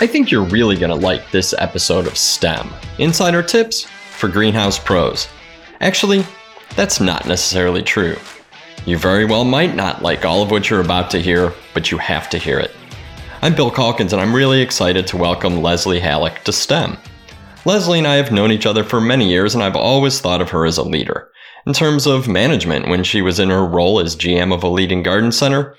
I think you're really going to like this episode of STEM Insider Tips for Greenhouse Pros. Actually, that's not necessarily true. You very well might not like all of what you're about to hear, but you have to hear it. I'm Bill Calkins, and I'm really excited to welcome Leslie Halleck to STEM. Leslie and I have known each other for many years, and I've always thought of her as a leader. In terms of management, when she was in her role as GM of a leading garden center,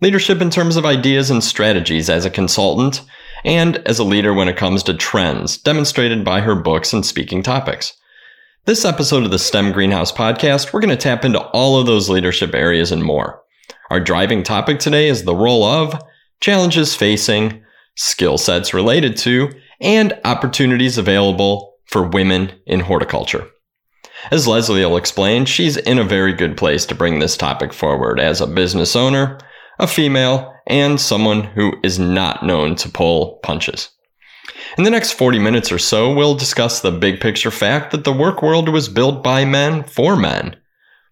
leadership in terms of ideas and strategies as a consultant, and as a leader when it comes to trends, demonstrated by her books and speaking topics. This episode of the STEM Greenhouse podcast, we're going to tap into all of those leadership areas and more. Our driving topic today is the role of, challenges facing, skill sets related to, and opportunities available for women in horticulture. As Leslie will explain, she's in a very good place to bring this topic forward as a business owner, a female, and someone who is not known to pull punches. In the next 40 minutes or so, we'll discuss the big picture fact that the work world was built by men for men.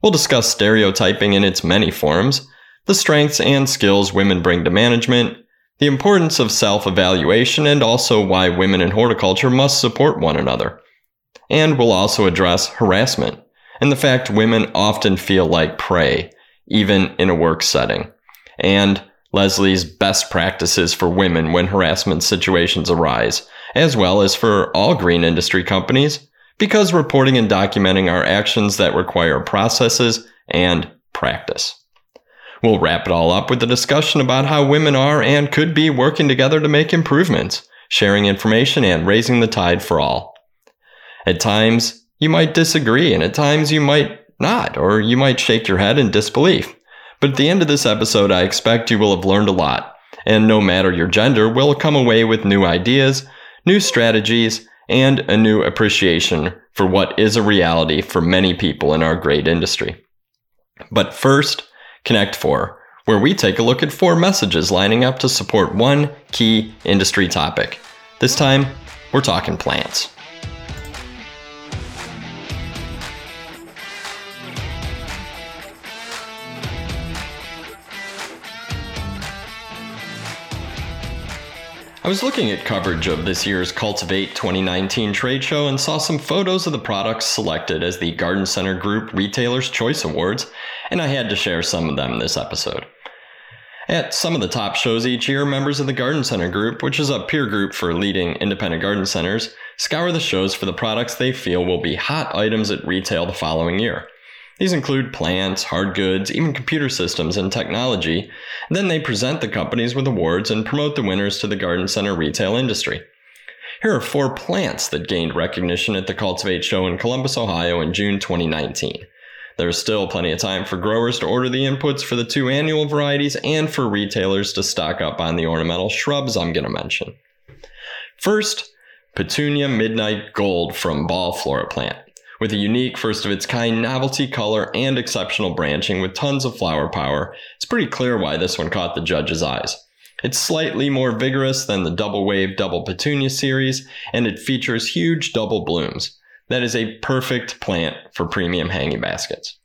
We'll discuss stereotyping in its many forms, the strengths and skills women bring to management, the importance of self evaluation, and also why women in horticulture must support one another. And we'll also address harassment and the fact women often feel like prey, even in a work setting. And Leslie's best practices for women when harassment situations arise, as well as for all green industry companies, because reporting and documenting are actions that require processes and practice. We'll wrap it all up with a discussion about how women are and could be working together to make improvements, sharing information, and raising the tide for all. At times, you might disagree, and at times, you might not, or you might shake your head in disbelief. But at the end of this episode, I expect you will have learned a lot, and no matter your gender, will come away with new ideas, new strategies, and a new appreciation for what is a reality for many people in our great industry. But first, Connect 4, where we take a look at four messages lining up to support one key industry topic. This time, we're talking plants. I was looking at coverage of this year's Cultivate 2019 trade show and saw some photos of the products selected as the Garden Center Group Retailer's Choice Awards, and I had to share some of them this episode. At some of the top shows each year, members of the Garden Center Group, which is a peer group for leading independent garden centers, scour the shows for the products they feel will be hot items at retail the following year. These include plants, hard goods, even computer systems and technology. Then they present the companies with awards and promote the winners to the garden center retail industry. Here are four plants that gained recognition at the Cultivate Show in Columbus, Ohio in June 2019. There's still plenty of time for growers to order the inputs for the two annual varieties and for retailers to stock up on the ornamental shrubs I'm going to mention. First, Petunia Midnight Gold from Ball Flora Plant with a unique, first of its kind novelty color and exceptional branching with tons of flower power, it's pretty clear why this one caught the judge's eyes. It's slightly more vigorous than the Double Wave Double Petunia series, and it features huge double blooms. That is a perfect plant for premium hanging baskets.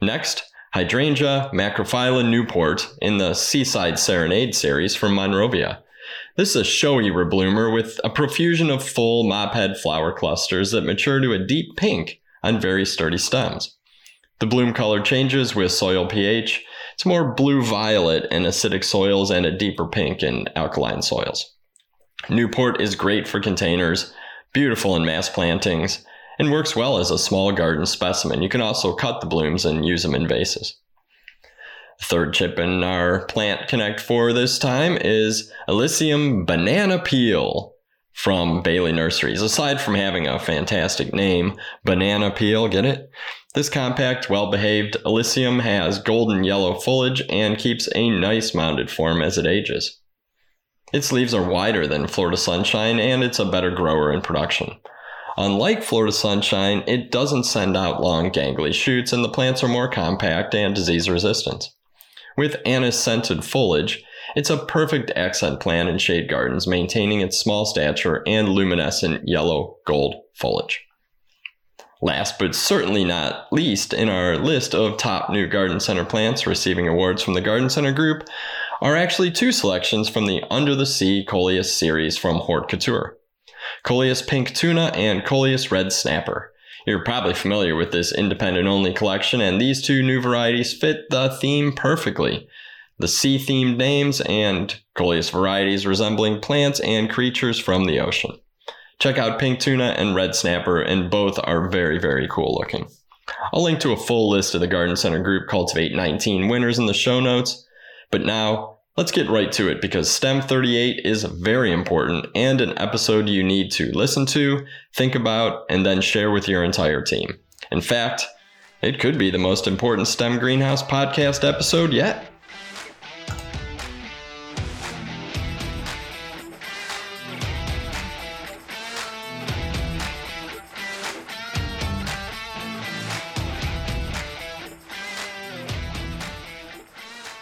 Next, Hydrangea macrophylla Newport in the Seaside Serenade series from Monrovia. This is a showy rebloomer with a profusion of full mophead flower clusters that mature to a deep pink on very sturdy stems. The bloom color changes with soil pH. It's more blue violet in acidic soils and a deeper pink in alkaline soils. Newport is great for containers, beautiful in mass plantings, and works well as a small garden specimen. You can also cut the blooms and use them in vases. Third chip in our Plant Connect for this time is Illicium Banana Peel from Bailey Nurseries. Aside from having a fantastic name, Banana Peel, get it? This compact, well behaved Illicium has golden yellow foliage and keeps a nice mounded form as it ages. Its leaves are wider than Florida Sunshine and it's a better grower in production. Unlike Florida Sunshine, it doesn't send out long gangly shoots and the plants are more compact and disease resistant. With anise scented foliage, it's a perfect accent plant in shade gardens, maintaining its small stature and luminescent yellow gold foliage. Last but certainly not least in our list of top new garden center plants receiving awards from the Garden Center Group are actually two selections from the Under the Sea Coleus series from Hort Couture. Coleus Pink Tuna and Coleus Red Snapper. You're probably familiar with this independent only collection, and these two new varieties fit the theme perfectly. The sea themed names and Coleus varieties resembling plants and creatures from the ocean. Check out Pink Tuna and Red Snapper, and both are very, very cool looking. I'll link to a full list of the Garden Center Group Cultivate 19 winners in the show notes. But now, let's get right to it because STEM 38 is very important and an episode you need to listen to, think about, and then share with your entire team. In fact, it could be the most important STEM Greenhouse podcast episode yet.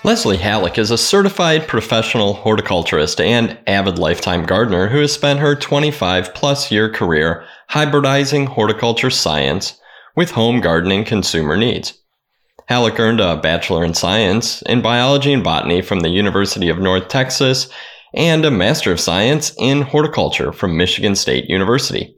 Leslie Halleck is a certified professional horticulturist and avid lifetime gardener who has spent her 25 plus year career hybridizing horticulture science with home gardening consumer needs. Halleck earned a Bachelor in Science in Biology and Botany from the University of North Texas and a Master of Science in Horticulture from Michigan State University.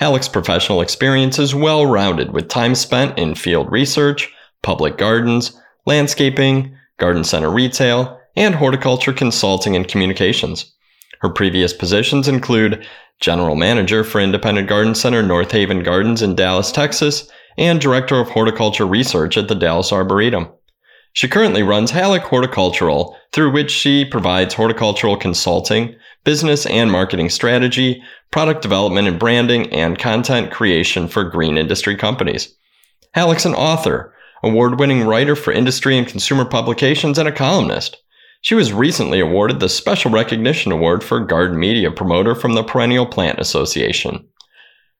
Halleck's professional experience is well rounded with time spent in field research, public gardens, landscaping, garden center retail, and horticulture consulting and communications. Her previous positions include General Manager for Independent Garden Center North Haven Gardens in Dallas, Texas, and Director of Horticulture Research at the Dallas Arboretum. She currently runs Halleck Horticultural, through which she provides horticultural consulting, business and marketing strategy, product development and branding, and content creation for green industry companies. Halleck's an author, award winning writer for industry and consumer publications, and a columnist. She was recently awarded the Special Recognition Award for Garden Media Promoter from the Perennial Plant Association.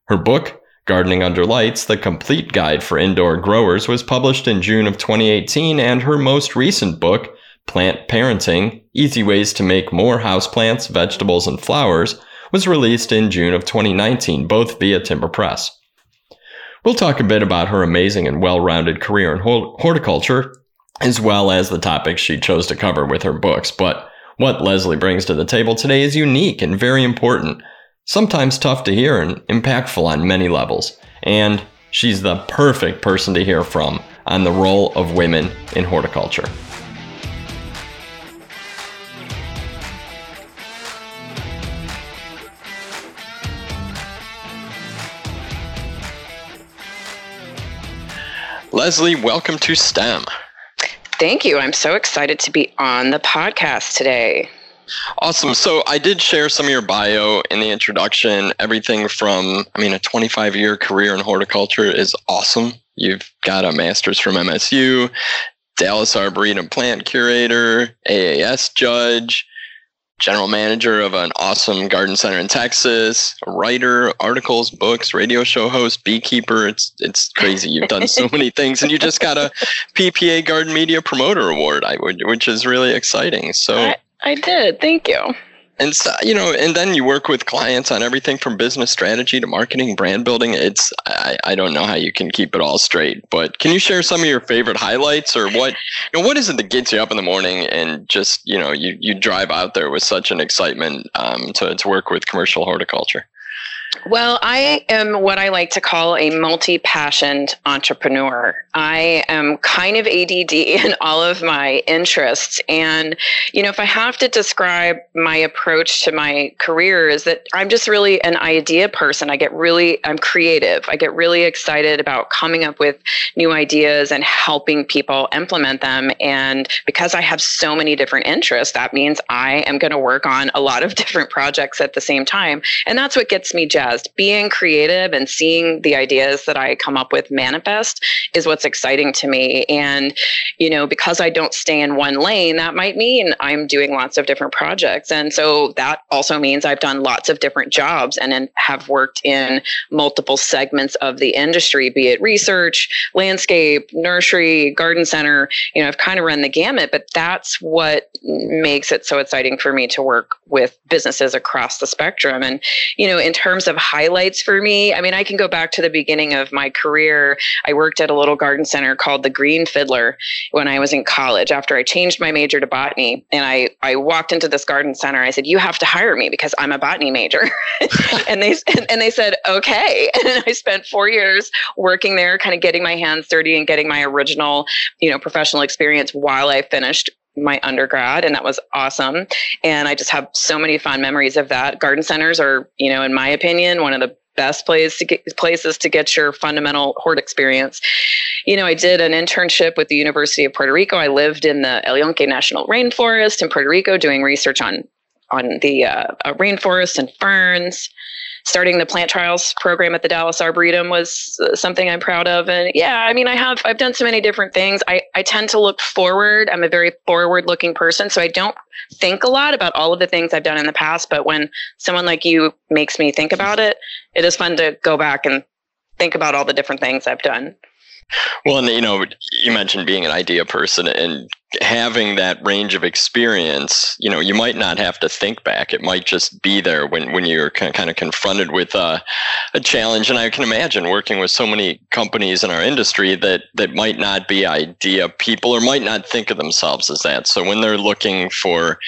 Her book, Gardening Under Lights, The Complete Guide for Indoor Growers, was published in June of 2018, and her most recent book, Plant Parenting Easy Ways to Make More Houseplants, Vegetables, and Flowers, was released in June of 2019, both via Timber Press. We'll talk a bit about her amazing and well rounded career in horticulture, as well as the topics she chose to cover with her books. But what Leslie brings to the table today is unique and very important, sometimes tough to hear and impactful on many levels. And she's the perfect person to hear from on the role of women in horticulture. Leslie, welcome to STEM. Thank you. I'm so excited to be on the podcast today. Awesome. So I did share some of your bio in the introduction. Everything from, I mean, a 25 year career in horticulture is awesome. You've got a master's from MSU, Dallas Arboretum plant curator, AAS judge, general manager of an awesome garden center in Texas, a writer, articles, books, radio show host, beekeeper. It's it's crazy. You've done so many things, and you just got a PPA Garden Media Promoter Award, which is really exciting. So I, I did. Thank you and so, you know and then you work with clients on everything from business strategy to marketing brand building. It's I, I don't know how you can keep it all straight but can you share some of your favorite highlights or what you know what is it that gets you up in the morning and just you know you, you drive out there with such an excitement um, to, to work with commercial horticulture well, I am what I like to call a multi passioned entrepreneur. I am kind of ADD in all of my interests. And, you know, if I have to describe my approach to my career, is that I'm just really an idea person. I get really, I'm creative. I get really excited about coming up with new ideas and helping people implement them. And because I have so many different interests, that means I am going to work on a lot of different projects at the same time. And that's what gets me being creative and seeing the ideas that I come up with manifest is what's exciting to me. And, you know, because I don't stay in one lane, that might mean I'm doing lots of different projects. And so that also means I've done lots of different jobs and have worked in multiple segments of the industry, be it research, landscape, nursery, garden center. You know, I've kind of run the gamut, but that's what makes it so exciting for me to work with businesses across the spectrum. And, you know, in terms of of highlights for me. I mean, I can go back to the beginning of my career. I worked at a little garden center called the Green Fiddler when I was in college after I changed my major to botany. And I, I walked into this garden center. I said, You have to hire me because I'm a botany major. and they and they said, Okay. And I spent four years working there, kind of getting my hands dirty and getting my original, you know, professional experience while I finished my undergrad and that was awesome. And i just have so many fond memories of that. Garden centers are you know in my opinion one of the best place to get, places to get your fundamental hort experience. You know i did an internship with the university of puerto rico. I lived in the el yunque national rainforest in puerto rico doing research on on the uh, uh, rainforest and ferns starting the plant trials program at the Dallas Arboretum was uh, something I'm proud of. And yeah, I mean, I have, I've done so many different things. I, I tend to look forward. I'm a very forward looking person. So I don't think a lot about all of the things I've done in the past. But when someone like you makes me think about it, it is fun to go back and think about all the different things I've done. Well, and you know, you mentioned being an idea person and having that range of experience. You know, you might not have to think back; it might just be there when when you're kind of confronted with a, a challenge. And I can imagine working with so many companies in our industry that that might not be idea people or might not think of themselves as that. So when they're looking for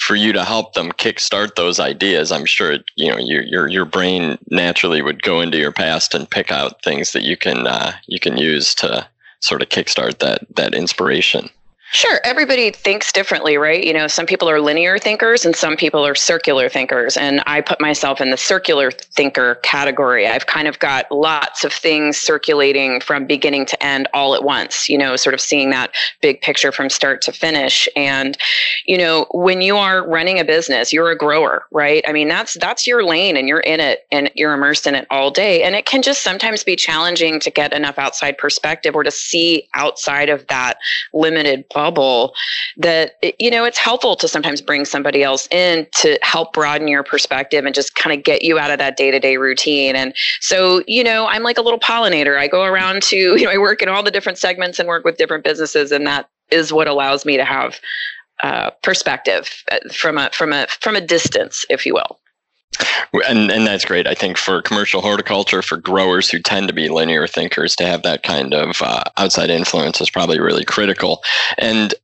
for you to help them kickstart those ideas, I'm sure you know your your your brain naturally would go into your past and pick out things that you can uh, you can use to sort of kickstart that that inspiration. Sure. Everybody thinks differently, right? You know, some people are linear thinkers and some people are circular thinkers. And I put myself in the circular thinker category. I've kind of got lots of things circulating from beginning to end all at once, you know, sort of seeing that big picture from start to finish. And, you know, when you are running a business, you're a grower, right? I mean, that's that's your lane and you're in it and you're immersed in it all day. And it can just sometimes be challenging to get enough outside perspective or to see outside of that limited bubble that you know it's helpful to sometimes bring somebody else in to help broaden your perspective and just kind of get you out of that day-to-day routine. And so you know i'm like a little pollinator. I go around to you know i work in all the different segments and work with different businesses and that is what allows me to have uh, perspective uh, from a from a from a distance if you will and and that's great. I think for commercial horticulture, for growers who tend to be linear thinkers, to have that kind of uh, outside influence is probably really critical. And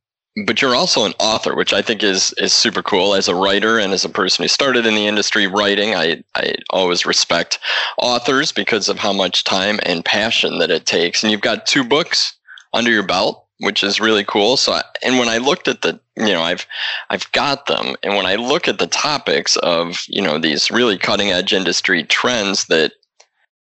but you're also an author, which I think is is super cool. As a writer and as a person who started in the industry writing, I I always respect authors because of how much time and passion that it takes. And you've got two books under your belt which is really cool. So, and when I looked at the, you know, I've, I've got them, and when I look at the topics of, you know, these really cutting edge industry trends that,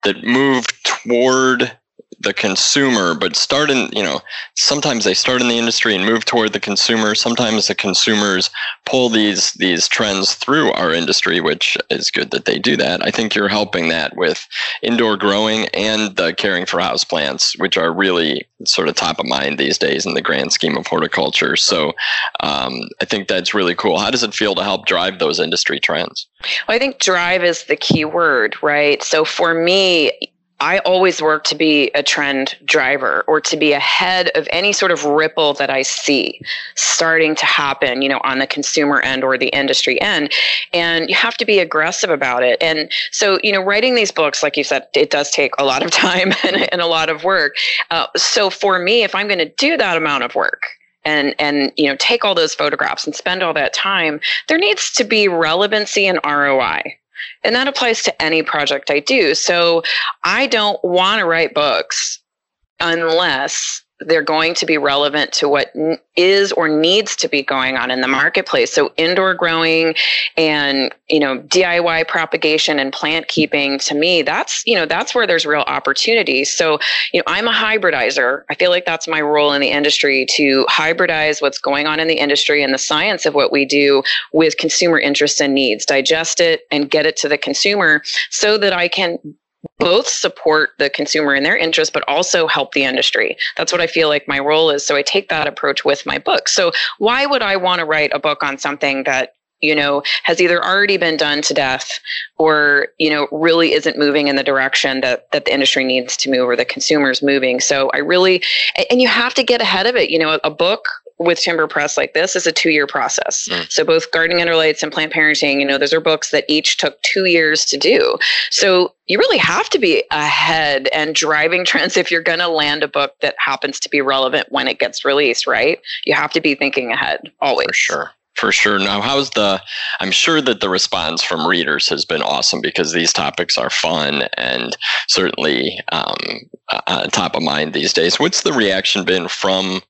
that move toward the consumer, but start in, you know, sometimes they start in the industry and move toward the consumer. Sometimes the consumers pull these these trends through our industry, which is good that they do that. I think you're helping that with indoor growing and the caring for house plants, which are really sort of top of mind these days in the grand scheme of horticulture. So um, I think that's really cool. How does it feel to help drive those industry trends? Well, I think drive is the key word, right? So for me, I always work to be a trend driver or to be ahead of any sort of ripple that I see starting to happen, you know, on the consumer end or the industry end. And you have to be aggressive about it. And so, you know, writing these books, like you said, it does take a lot of time and, and a lot of work. Uh, so for me, if I'm going to do that amount of work, and and you know take all those photographs and spend all that time there needs to be relevancy and ROI and that applies to any project I do. So I don't want to write books unless they're going to be relevant to what is or needs to be going on in the marketplace. So indoor growing and you know diy propagation and plant keeping to me that's you know that's where there's real opportunity. So you know i'm a hybridizer. I feel like that's my role in the industry to hybridize what's going on in the industry and the science of what we do with consumer interests and needs digest it and get it to the consumer so that i can both support the consumer in their interest, but also help the industry. That's what I feel like my role is. So I take that approach with my book. So why would I want to write a book on something that you know has either already been done to death or you know really isn't moving in the direction that that the industry needs to move or the consumers moving so i really and you have to get ahead of it you know a book with Timber Press like this is a two year process. Mm. So both Gardening Under Lights and Plant Parenting, you know, those are books that each took two years to do. So you really have to be ahead and driving trends if you're going to land a book that happens to be relevant when it gets released, right? You have to be thinking ahead always. For sure for sure. Now, how's the? I'm sure that the response from readers has been awesome because these topics are fun and certainly um, uh, top of mind these days. What's the reaction been from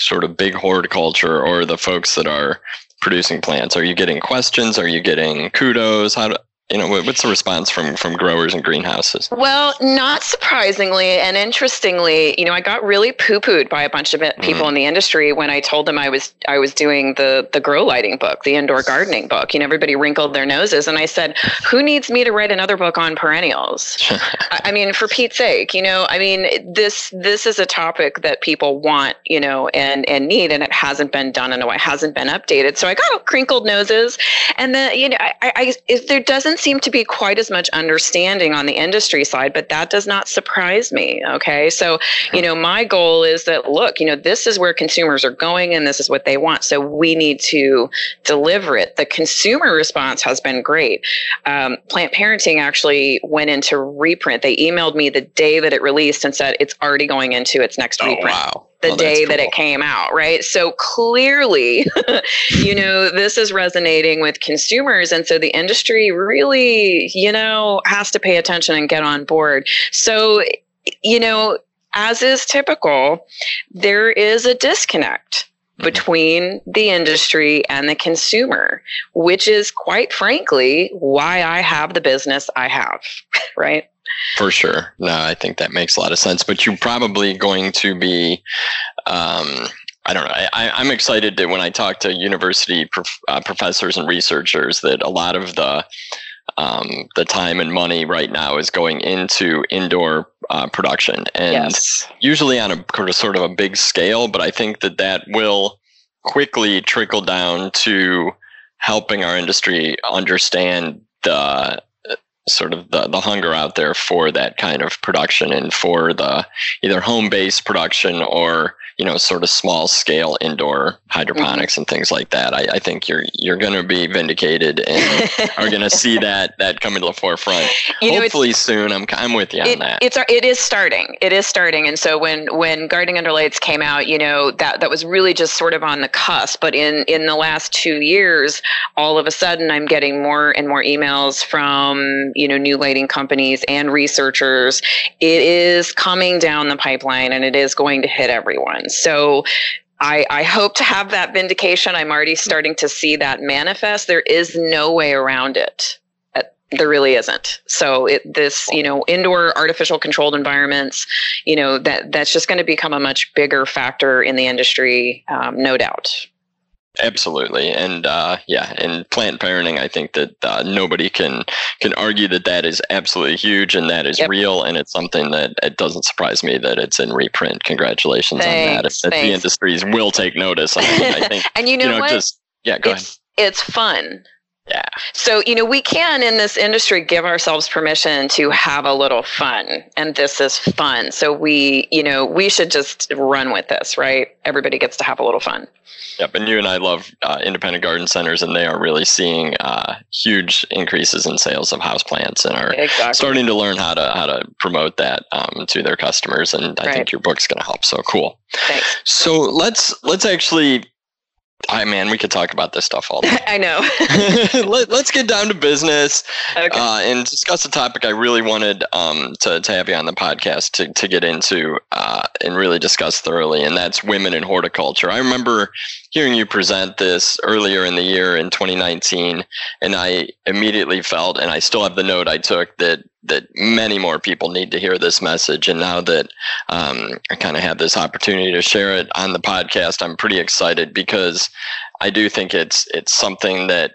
sort of big horticulture or the folks that are producing plants? Are you getting questions? Are you getting kudos? How you know what's the response from from growers and greenhouses? Well not surprisingly and interestingly you know i got really poo-pooed by a bunch of people mm-hmm. in the industry when i told them i was i was doing the the grow lighting book the indoor gardening book. You know everybody wrinkled their noses and i said who needs me to write another book on perennials? I, I mean for pete's sake you know i mean this this is a topic that people want you know and and need and it hasn't been done in a way hasn't been updated. So i got crinkled noses and then you know i, I if there doesn't seem to be quite as much understanding on the industry side, but that does not surprise me. Okay. So, you know, my goal is that, look, you know, this is where consumers are going and this is what they want. So we need to deliver it. The consumer response has been great. Um, Plant Parenting actually went into reprint. They emailed me the day that it released and said it's already going into its next oh, reprint. Wow the day cool. that it came out, right? So clearly, you know, this is resonating with consumers. And so the industry really, you know, has to pay attention and get on board. So, you know, as is typical, there is a disconnect mm-hmm. between the industry and the consumer, which is quite frankly why I have the business I have, right? For sure. No, I think that makes a lot of sense. But you're probably going to be, um, I don't know. I, am excited that when I talk to university prof, uh, professors and researchers, that a lot of the um, the time and money right now is going into indoor uh, production, and yes. usually on a sort of a big scale. But I think that that will quickly trickle down to helping our industry understand the sort of the, the hunger out there for that kind of production and for the either home based production or you know sort of small scale indoor hydroponics mm-hmm. and things like that I, I, think you're you're going to be vindicated and are going to see that that come into the forefront. You know, hopefully soon i'm i'm with you on that. it's it is starting it is starting and so when when gardening under lights came out you know that that was really just sort of on the cusp but in in the last 2 years all of a sudden i'm getting more and more emails from you know new lighting companies and researchers. It is coming down the pipeline and it is going to hit everyone so I, I, hope to have that vindication. I'm already starting to see that manifest. There is no way around it. Uh, there really isn't. So it, this, you know, indoor artificial controlled environments, you know, that that's just going to become a much bigger factor in the industry, um, no doubt. Absolutely, and uh, yeah, and plant parenting, I think that uh, nobody can can argue that that is absolutely huge and that is yep. real, and it's something that it doesn't surprise me that it's in reprint. Congratulations thanks, on that. That the industries will take notice. I, mean, I think, and you know, you know what? Just yeah, go it's, ahead. It's fun. Yeah. So, you know, we can in this industry give ourselves permission to have a little fun, and this is fun. So, we, you know, we should just run with this, right? Everybody gets to have a little fun. Yep, and you and I love uh, independent garden centers, and they are really seeing uh, huge increases in sales of houseplants, and are exactly. starting to learn how to how to promote that um, to their customers. And I right. think your book's going to help. So cool. Thanks. So let's let's actually I man, we could talk about this stuff all day. I know. Let, us get down to business okay. uh, and discuss a topic I really wanted um, to, to have you on the podcast to, to get into uh, and really discuss thoroughly, and that's women in horticulture. I remember hearing you present this earlier in the year in 2019, and I immediately felt, and I still have the note I took that that many more people need to hear this message. And now that um, I kind of have this opportunity to share it on the podcast, I'm pretty excited because I do think it's it's something that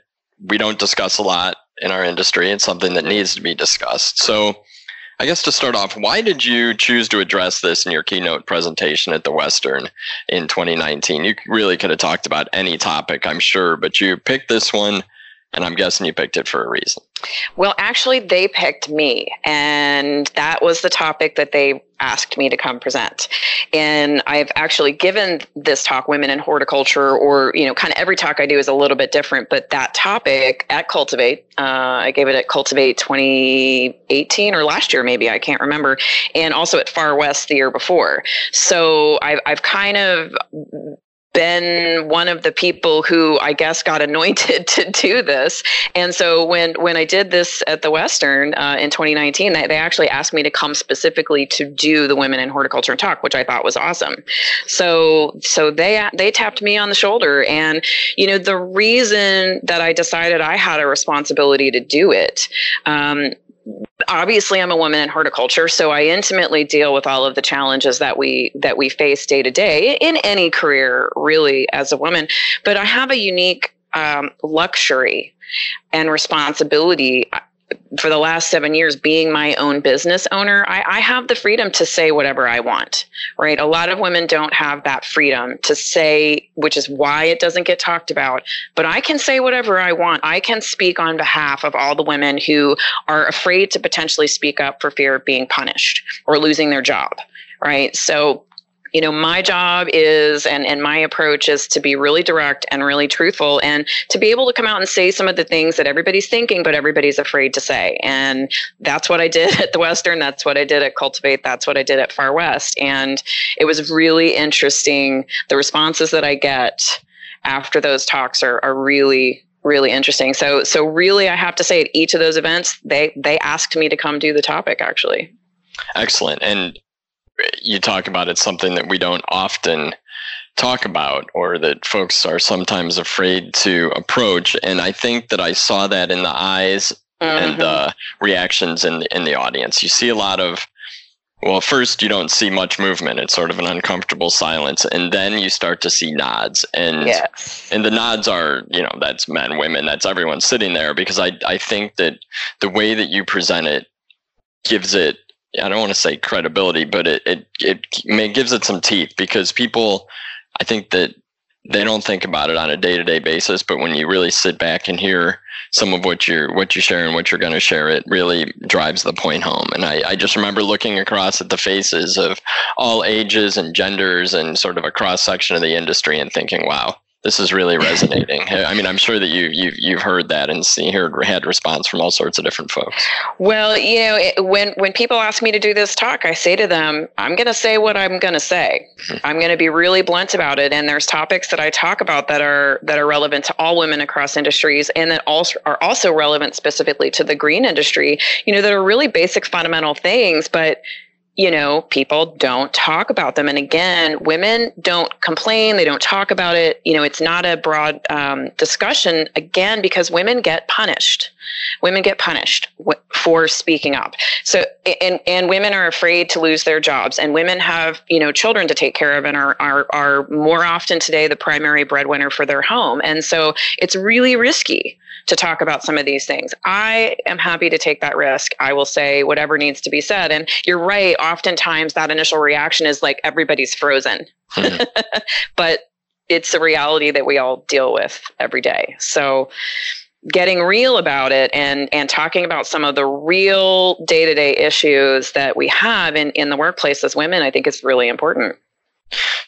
we don't discuss a lot in our industry. It's something that needs to be discussed. So. I guess to start off, why did you choose to address this in your keynote presentation at the Western in 2019? You really could have talked about any topic, I'm sure, but you picked this one and I'm guessing you picked it for a reason. Well, actually, they picked me, and that was the topic that they asked me to come present. And I've actually given this talk, Women in Horticulture, or, you know, kind of every talk I do is a little bit different, but that topic at Cultivate, uh, I gave it at Cultivate 2018 or last year, maybe, I can't remember, and also at Far West the year before. So I've, I've kind of been one of the people who I guess got anointed to do this. And so when when I did this at the Western uh, in 2019, they, they actually asked me to come specifically to do the Women in Horticulture talk, which I thought was awesome. So so they they tapped me on the shoulder, and you know the reason that I decided I had a responsibility to do it. Um, obviously I'm a woman in horticulture, so I intimately deal with all of the challenges that we that we face day to day in any career, really, as a woman. But I have a unique um, luxury and responsibility for the last seven years being my own business owner, I, I, have the freedom to say whatever I want, right? A lot of women don't have that freedom to say, which is why it doesn't get talked about. But I can say whatever I want. I can speak on behalf of all the women who are afraid to potentially speak up for fear of being punished or losing their job, right? So you know my job is and and my approach is to be really direct and really truthful and to be able to come out and say some of the things that everybody's thinking but everybody's afraid to say. And that's what i did at the western. That's what i did at cultivate. That's what i did at far west. And it was really interesting. The responses that i get after those talks are, are really really interesting. So so really i have to say at each of those events they they asked me to come do the topic actually. Excellent. And you talk about it's something that we don't often talk about or that folks are sometimes afraid to approach. And i think that i saw that in the eyes mm-hmm. and the reactions in in the audience. You see a lot of well first you don't see much movement. It's sort of an uncomfortable silence. And then you start to see nods. And yes. and the nods are you know that's men women that's everyone sitting there because i i think that the way that you present it gives it I don't want to say credibility, but it it it gives it some teeth because people, I think that they don't think about it on a day to day basis, but when you really sit back and hear some of what you're what you share and what you're going to share, it really drives the point home. And I, I just remember looking across at the faces of all ages and genders and sort of a cross section of the industry and thinking, wow, this is really resonating. I mean, I'm sure that you you you've heard that and see, heard had response from all sorts of different folks. Well, you know, it, when when people ask me to do this talk, I say to them, I'm going to say what I'm going to say. Mm-hmm. I'm going to be really blunt about it. And there's topics that I talk about that are that are relevant to all women across industries, and that also are also relevant specifically to the green industry. You know, that are really basic fundamental things, but you know, people don't talk about them. And again, women don't complain, they don't talk about it. You know, it's not a broad um, discussion, again, because women get punished. Women get punished for speaking up. So, and, and women are afraid to lose their jobs, and women have, you know, children to take care of and are, are, are more often today the primary breadwinner for their home. And so it's really risky to talk about some of these things. I am happy to take that risk. I will say whatever needs to be said. And you're right, oftentimes that initial reaction is like everybody's frozen. Mm-hmm. but it's a reality that we all deal with every day. So getting real about it and and talking about some of the real day-to-day issues that we have in in the workplace as women I think is really important.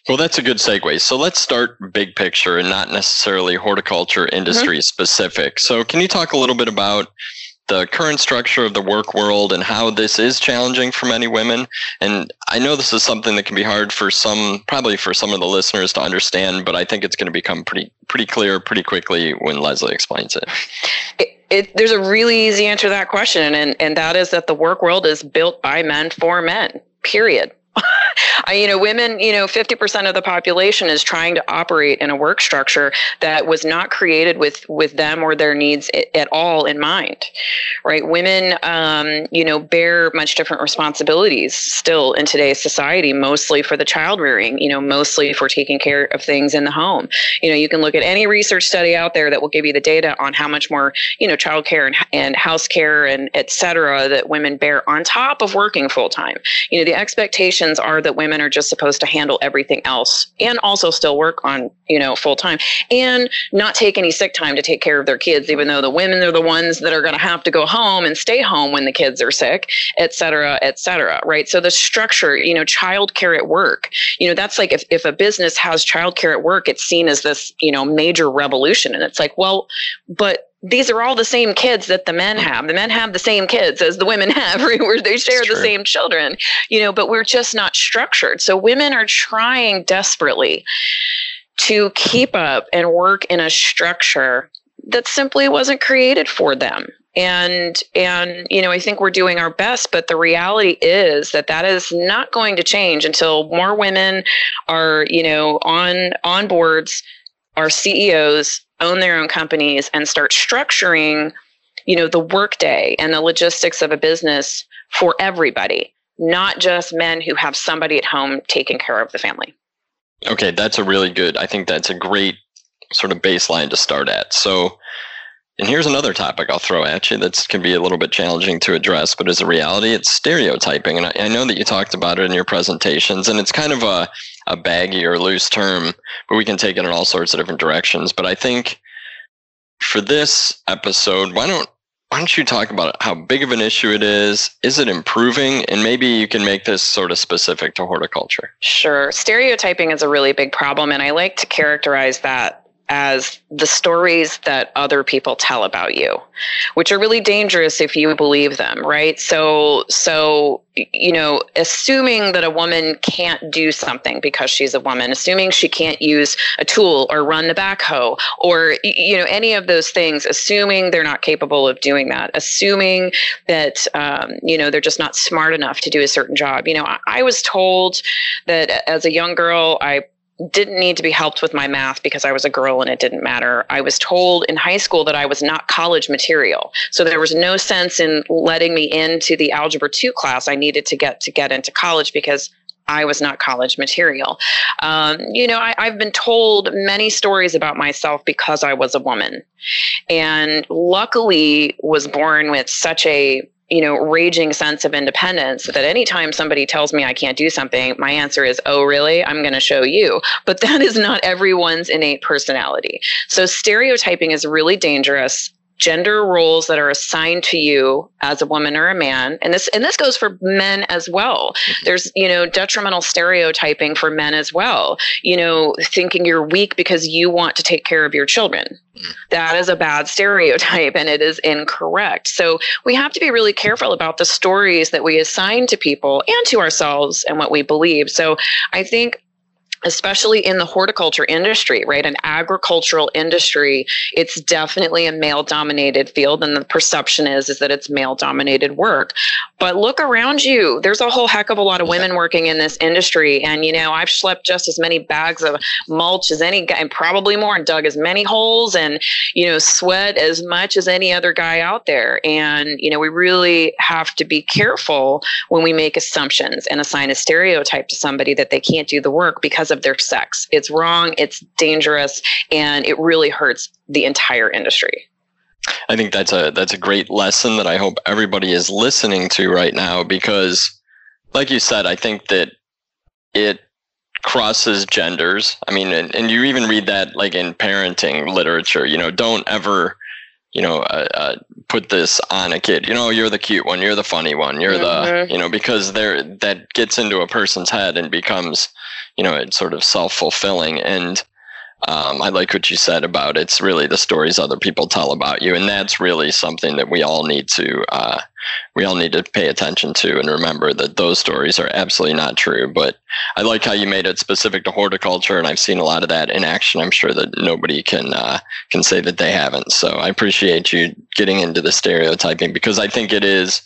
Well, that's a good segue. So let's start big picture and not necessarily horticulture industry mm-hmm. specific. So, can you talk a little bit about the current structure of the work world and how this is challenging for many women? And I know this is something that can be hard for some, probably for some of the listeners to understand, but I think it's going to become pretty pretty clear pretty quickly when Leslie explains it. it it, there's a really easy answer to that question, and, and that is that the work world is built by men for men, period. You know, women, you know, 50% of the population is trying to operate in a work structure that was not created with, with them or their needs at all in mind, right? Women, um, you know, bear much different responsibilities still in today's society, mostly for the child rearing, you know, mostly for taking care of things in the home. You know, you can look at any research study out there that will give you the data on how much more, you know, child care and, and house care and et cetera that women bear on top of working full time. You know, the expectations are that women women are just supposed to handle everything else and also still work on, you know, full time and not take any sick time to take care of their kids, even though the women are the ones that are going to have to go home and stay home when the kids are sick, et cetera, et cetera. Right. So the structure, you know, childcare at work, you know, that's like if, if a business has childcare at work, it's seen as this, you know, major revolution. And it's like, well, but these are all the same kids that the men have. The men have the same kids as the women have, right? Where they share the same children, you know, but we're just not structured. So women are trying desperately to keep up and work in a structure that simply wasn't created for them and and you know i think we're doing our best but the reality is that that is not going to change until more women are you know on on boards are ceos own their own companies and start structuring you know the workday and the logistics of a business for everybody not just men who have somebody at home taking care of the family okay that's a really good i think that's a great sort of baseline to start at so and here's another topic I'll throw at you that can be a little bit challenging to address, but as a reality, it's stereotyping. And I, I, know that you talked about it in your presentations, and it's kind of a, a baggy or loose term, but we can take it in all sorts of different directions. But I think for this episode, why don't why don't you talk about how big of an issue it is? Is it improving? And maybe you can make this sort of specific to horticulture. Sure. Stereotyping is a really big problem, and I like to characterize that as the stories that other people tell about you which are really dangerous if you believe them right? So so you know assuming that a woman can't do something because she's a woman assuming she can't use a tool or run the backhoe or you know any of those things assuming they're not capable of doing that assuming that um, you know they're just not smart enough to do a certain job. You know I, I was told that as a young girl i didn't need to be helped with my math because I was a girl and it didn't matter. I was told in high school that I was not college material. So there was no sense in letting me into the algebra 2 class I needed to get to get into college because I was not college material. Um, you know, I, I've been told many stories about myself because I was a woman, and luckily was born with such a you know, raging sense of independence that anytime somebody tells me I can't do something, my answer is, oh, really? I'm going to show you. But that is not everyone's innate personality. So stereotyping is really dangerous gender roles that are assigned to you as a woman or a man. And this and this goes for men as well. There's you know detrimental stereotyping for men as well you know thinking you're weak because you want to take care of your children. That is a bad stereotype and it is incorrect. So we have to be really careful about the stories that we assign to people and to ourselves and what we believe. So i think especially in the horticulture industry, right? An agricultural industry, it's definitely a male dominated field and the perception is is that it's male dominated work. But look around you. There's a whole heck of a lot of women working in this industry and you know, I've schlepped just as many bags of mulch as any guy and probably more and dug as many holes and you know, sweat as much as any other guy out there. And you know, we really have to be careful when we make assumptions and assign a stereotype to somebody that they can't do the work because because of their sex. It's wrong, it's dangerous, and it really hurts the entire industry. I think that's a that's a great lesson that I hope everybody is listening to right now because like you said, I think that it crosses genders. I mean, and, and you even read that like in parenting literature, you know, don't ever you know, uh, uh, put this on a kid. You know, you're the cute one, you're the funny one, you're mm-hmm. the, you know, because there that gets into a person's head and becomes, you know, it's sort of self fulfilling. And um, I like what you said about it's really the stories other people tell about you, and that's really something that we all need to uh, we all need to pay attention to and remember that those stories are absolutely not true. But I like how you made it specific to horticulture, and I've seen a lot of that in action. I'm sure that nobody can uh, can say that they haven't. So I appreciate you getting into the stereotyping because I think it is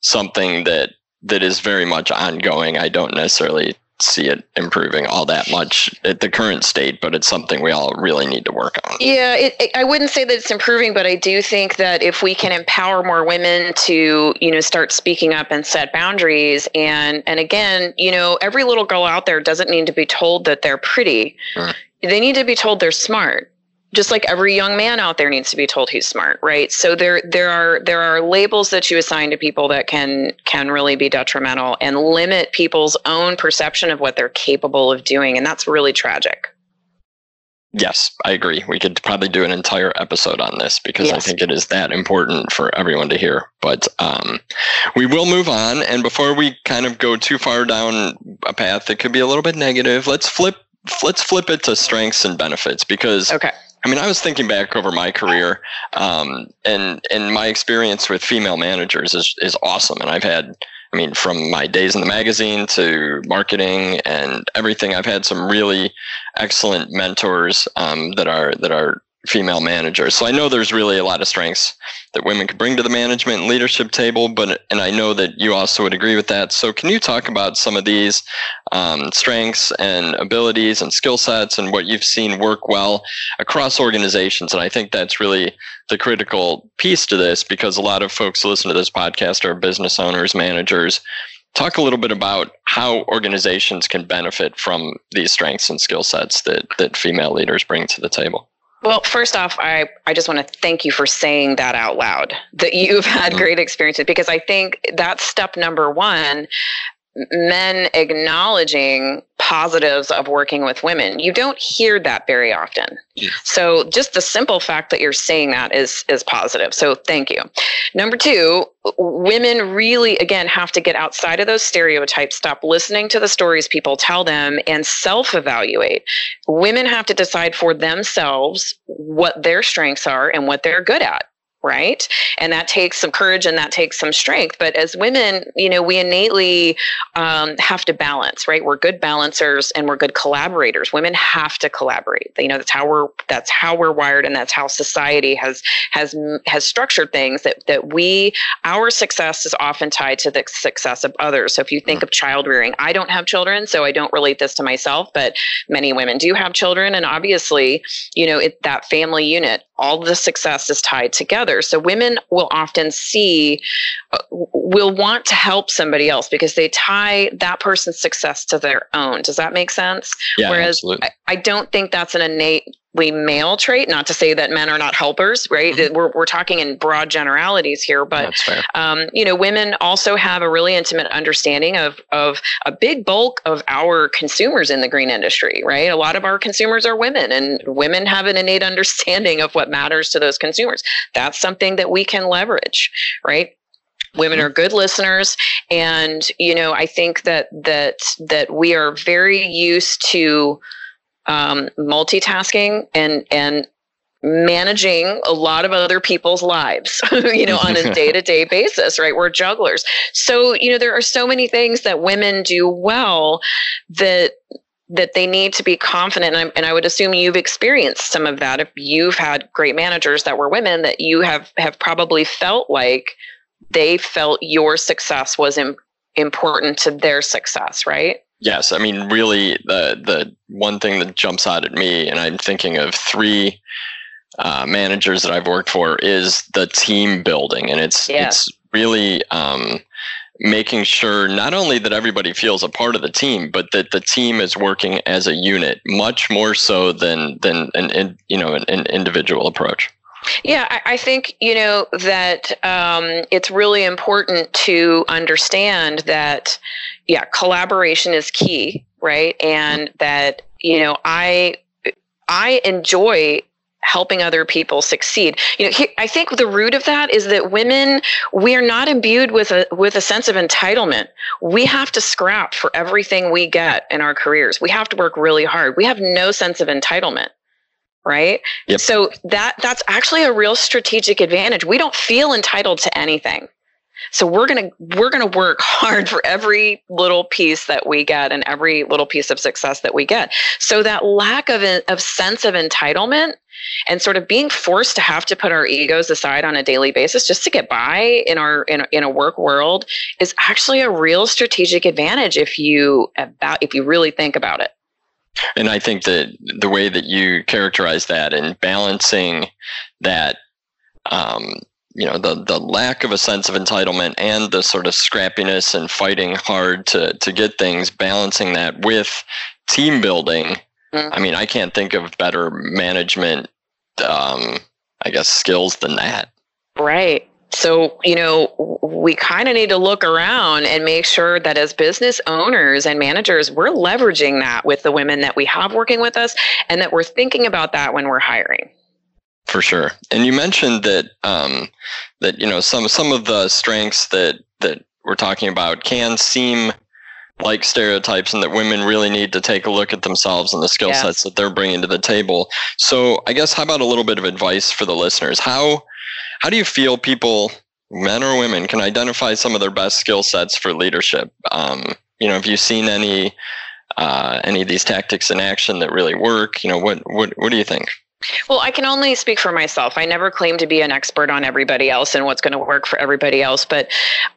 something that that is very much ongoing. I don't necessarily see it improving all that much at the current state, but it's something we all really need to work on. Yeah, it, it, I wouldn't say that it's improving, but I do think that if we can empower more women to, you know, start speaking up and set boundaries, and and again, you know, every little girl out there doesn't need to be told that they're pretty; mm. they need to be told they're smart just like every young man out there needs to be told he's smart right so there there are there are labels that you assign to people that can can really be detrimental and limit people's own perception of what they're capable of doing and that's really tragic Yes, I agree. We could probably do an entire episode on this because yes. I think it is that important for everyone to hear. But um, we will move on. And before we kind of go too far down a path that could be a little bit negative, let's flip let's flip it to strengths and benefits because okay. I mean, I was thinking back over my career, um, and and my experience with female managers is is awesome, and I've had. I mean, from my days in the magazine to marketing and everything, I've had some really excellent mentors um, that are that are female managers. So I know there's really a lot of strengths that women could bring to the management and leadership table, but and I know that you also would agree with that. So can you talk about some of these um, strengths and abilities and skill sets and what you've seen work well across organizations? And I think that's really the critical piece to this because a lot of folks listen to this podcast are business owners, managers. Talk a little bit about how organizations can benefit from these strengths and skill sets that, that female leaders bring to the table. Well, first off, I, I just want to thank you for saying that out loud, that you've had mm-hmm. great experiences, because I think that's step number one men acknowledging positives of working with women. You don't hear that very often. So just the simple fact that you're saying that is is positive. So thank you. Number 2, women really again have to get outside of those stereotypes, stop listening to the stories people tell them and self-evaluate. Women have to decide for themselves what their strengths are and what they're good at right? And that takes some courage and that takes some strength. But as women you know we innately um, have to balance right? We're good balancers and we're good collaborators. Women have to collaborate. You know that's how we're that's how we're wired and that's how society has has has structured things that that we our success is often tied to the success of others. So if you think mm. of child rearing i don't have children so i don't relate this to myself but many women do have children. And obviously you know it, that family unit all the success is tied together. So women will often see, uh, will want to help somebody else because they tie that person's success to their own. Does that make sense? Yeah, Whereas I, I, don't think that's an innately male trait. Not to say that men are not helpers, right? Mm-hmm. We're, we're talking in broad generalities here, but um, you know, women also have a really intimate understanding of of a big bulk of our consumers in the green industry, right? A lot of our consumers are women, and women have an innate understanding of what matters to those consumers. That's something that we can leverage, right? women are good listeners and you know i think that that that we are very used to um, multitasking and and managing a lot of other people's lives you know on a day-to-day basis right? We're jugglers. So you know there are so many things that women do well that that they need to be confident and I, and I would assume you've experienced some of that. If you've had great managers that were women that you have have probably felt like they felt your success was Im- important to their success right Yes, I mean really the the one thing that jumps out at me, and I'm thinking of three uh, managers that I've worked for, is the team building, and it's yeah. it's really um, making sure not only that everybody feels a part of the team, but that the team is working as a unit, much more so than than an, you know an, an individual approach. Yeah, I, I, think you know that um, it's really important to understand that yeah, collaboration is key, right? And that you know I I enjoy helping other people succeed. You know, he, I think the root of that is that women we are not imbued with a with a sense of entitlement. We have to scrap for everything we get in our careers. We have to work really hard. We have no sense of entitlement right yep. so that that's actually a real strategic advantage we don't feel entitled to anything so we're going to we're going to work hard for every little piece that we get and every little piece of success that we get. So that lack of of sense of entitlement and sort of being forced to have to put our egos aside on a daily basis just to get by in our in, in a work world is actually a real strategic advantage if you about if you really think about it. And I think that the way that you characterize that and balancing that, um, you know, the, the lack of a sense of entitlement and the sort of scrappiness and fighting hard to, to get things, balancing that with team building. Mm-hmm. I mean, I can't think of better management um, I guess, skills than that. Right. So, you know, we kind of need to look around and make sure that as business owners and managers, we're leveraging that with the women that we have working with us and that we're thinking about that when we're hiring. For sure. And you mentioned that um, that you know some some of the strengths that that we're talking about can seem like stereotypes and that women really need to take a look at themselves and the skill yeah. sets that they're bringing to the table. So, I guess how about a little bit of advice for the listeners? How how do you feel people, men or women, can identify some of their best skill sets for leadership? Um, you know, have you seen any uh, any of these tactics in action that really work? You know, what what what do you think? Well, I can only speak for myself. I never claim to be an expert on everybody else and what's going to work for everybody else. But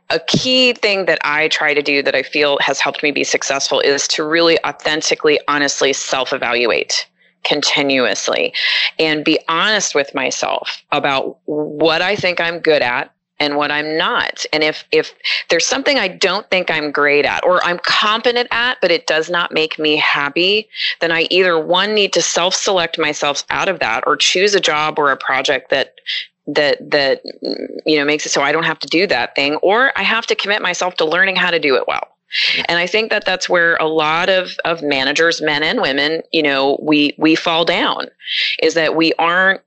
a key thing that I try to do that I feel has helped me be successful is to really authentically, honestly self evaluate continuously and be honest with myself about what I think I'm good at and what I'm not. And if if there's something I don't think I'm great at or I'm competent at but it does not make me happy, then I either one need to self-select myself out of that or choose a job or a project that that that you know makes it so I don't have to do that thing or I have to commit myself to learning how to do it well. And I think that that's where a lot of, of managers, men and women, you know, we, we fall down is that we aren't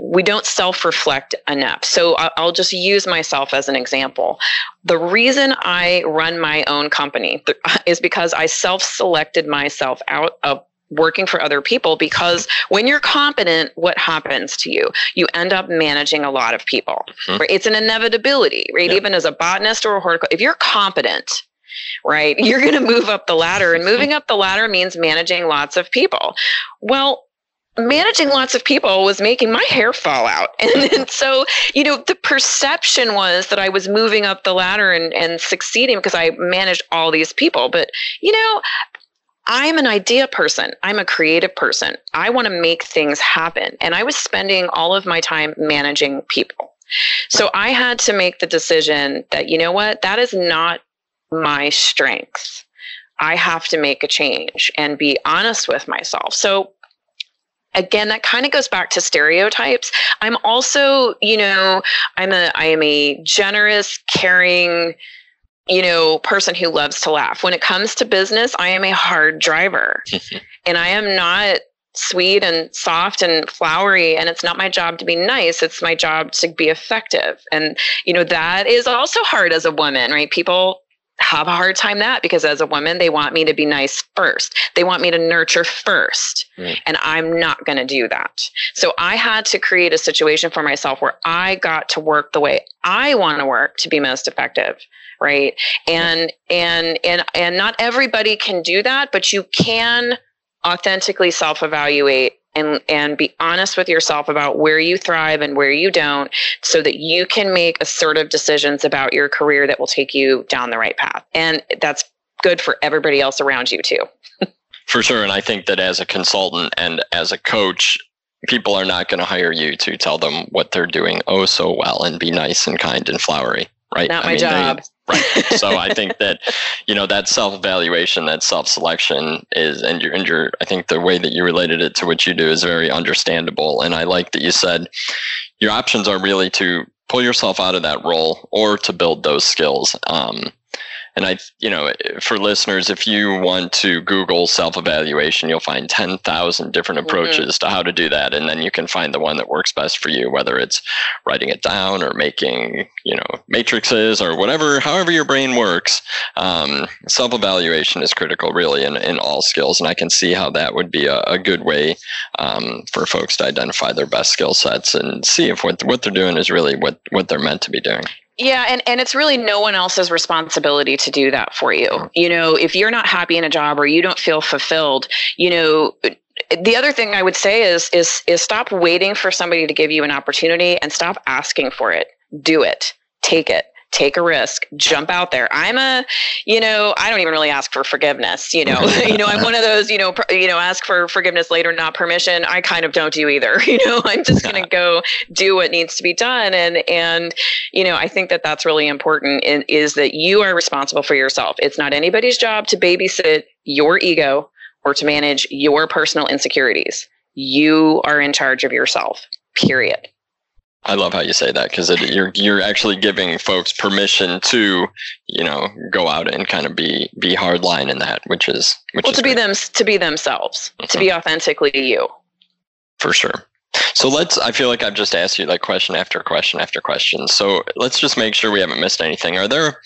we don't self reflect enough. So I'll just use myself as an example. The reason I run my own company is because I self selected myself out of working for other people because when you're competent what happens to you you end up managing a lot of people mm-hmm. right? it's an inevitability right even as a botanist or a horticulturist if you're competent right you're going to move up the ladder and moving up the ladder means managing lots of people well managing lots of people was making my hair fall out. And, and, so, you know, the perception was that I was moving up the ladder and, and succeeding because I managed all these people. But, you know, I'm an idea person. I'm a creative person. I want to make things happen. And I was spending all of my time managing people. So I had to make the decision that, you know what, that is not my strength. I have to make a change and be honest with myself. So again that kind of goes back to stereotypes. I'm also you know i'm a i am a generous caring you know person who loves to laugh. When it comes to business i am a hard driver. And i am not sweet and soft and flowery and it's not my job to be nice it's my job to be effective. And you know that is also hard as a woman right? People have a hard time that because as a woman they want me to be nice first. They want me to nurture first. Mm. and i'm not going to do that. So i had to create a situation for myself where i got to work the way i want to work to be most effective right? And and and and not everybody can do that but you can authentically self evaluate and and be honest with yourself about where you thrive and where you don't so that you can make assertive decisions about your career that will take you down the right path. And that's good for everybody else around you too. For sure. And i think that as a consultant and as a coach people are not going to hire you to tell them what they're doing oh so well and be nice and kind and flowery right? Not my mean, job. they, Right. so I think that, you know, that self evaluation, that self selection is, and your, and your, I think the way that you related it to what you do is very understandable. And I like that you said your options are really to pull yourself out of that role or to build those skills. Um, and I, you know, for listeners, if you want to Google self evaluation, you'll find 10,000 different mm-hmm. approaches mm-hmm. to how to do that. And then you can find the one that works best for you, whether it's writing it down or making, you know, matrices or whatever, however your brain works. Um, self evaluation is critical, really, in, in all skills. And I can see how that would be a, a good way um, for folks to identify their best skill sets and see if what, what they're doing is really what, what they're meant to be doing. Yeah, and, and it's really no one else's responsibility to do that for you. You know, if you're not happy in a job or you don't feel fulfilled, you know, the other thing I would say is is is stop waiting for somebody to give you an opportunity and stop asking for it. Do it. Take it take a risk, jump out there. I'm a, you know, I don't even really ask for forgiveness. You know, you know, I'm one of those, you know, pr- you know, ask for forgiveness later, not permission. I kind of don't do either. You know, I'm just going to go do what needs to be done, and and you know, I think that that's really important. In, is that you are responsible for yourself. It's not anybody's job to babysit your ego or to manage your personal insecurities. You are in charge of yourself. period. I love how you say that because you're you're actually giving folks permission to you know go out and kind of be be hardline in that, which is which well is to great. be them to be themselves, mm-hmm. to be authentically you. For sure. So let's. I feel like I've just asked you like question after question after question. So let's just make sure we haven't missed anything. Are there,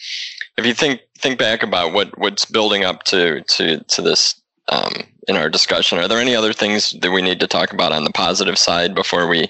if you think think back about what what's building up to to to this um, in our discussion. Are there any other things that we need to talk about on the positive side before we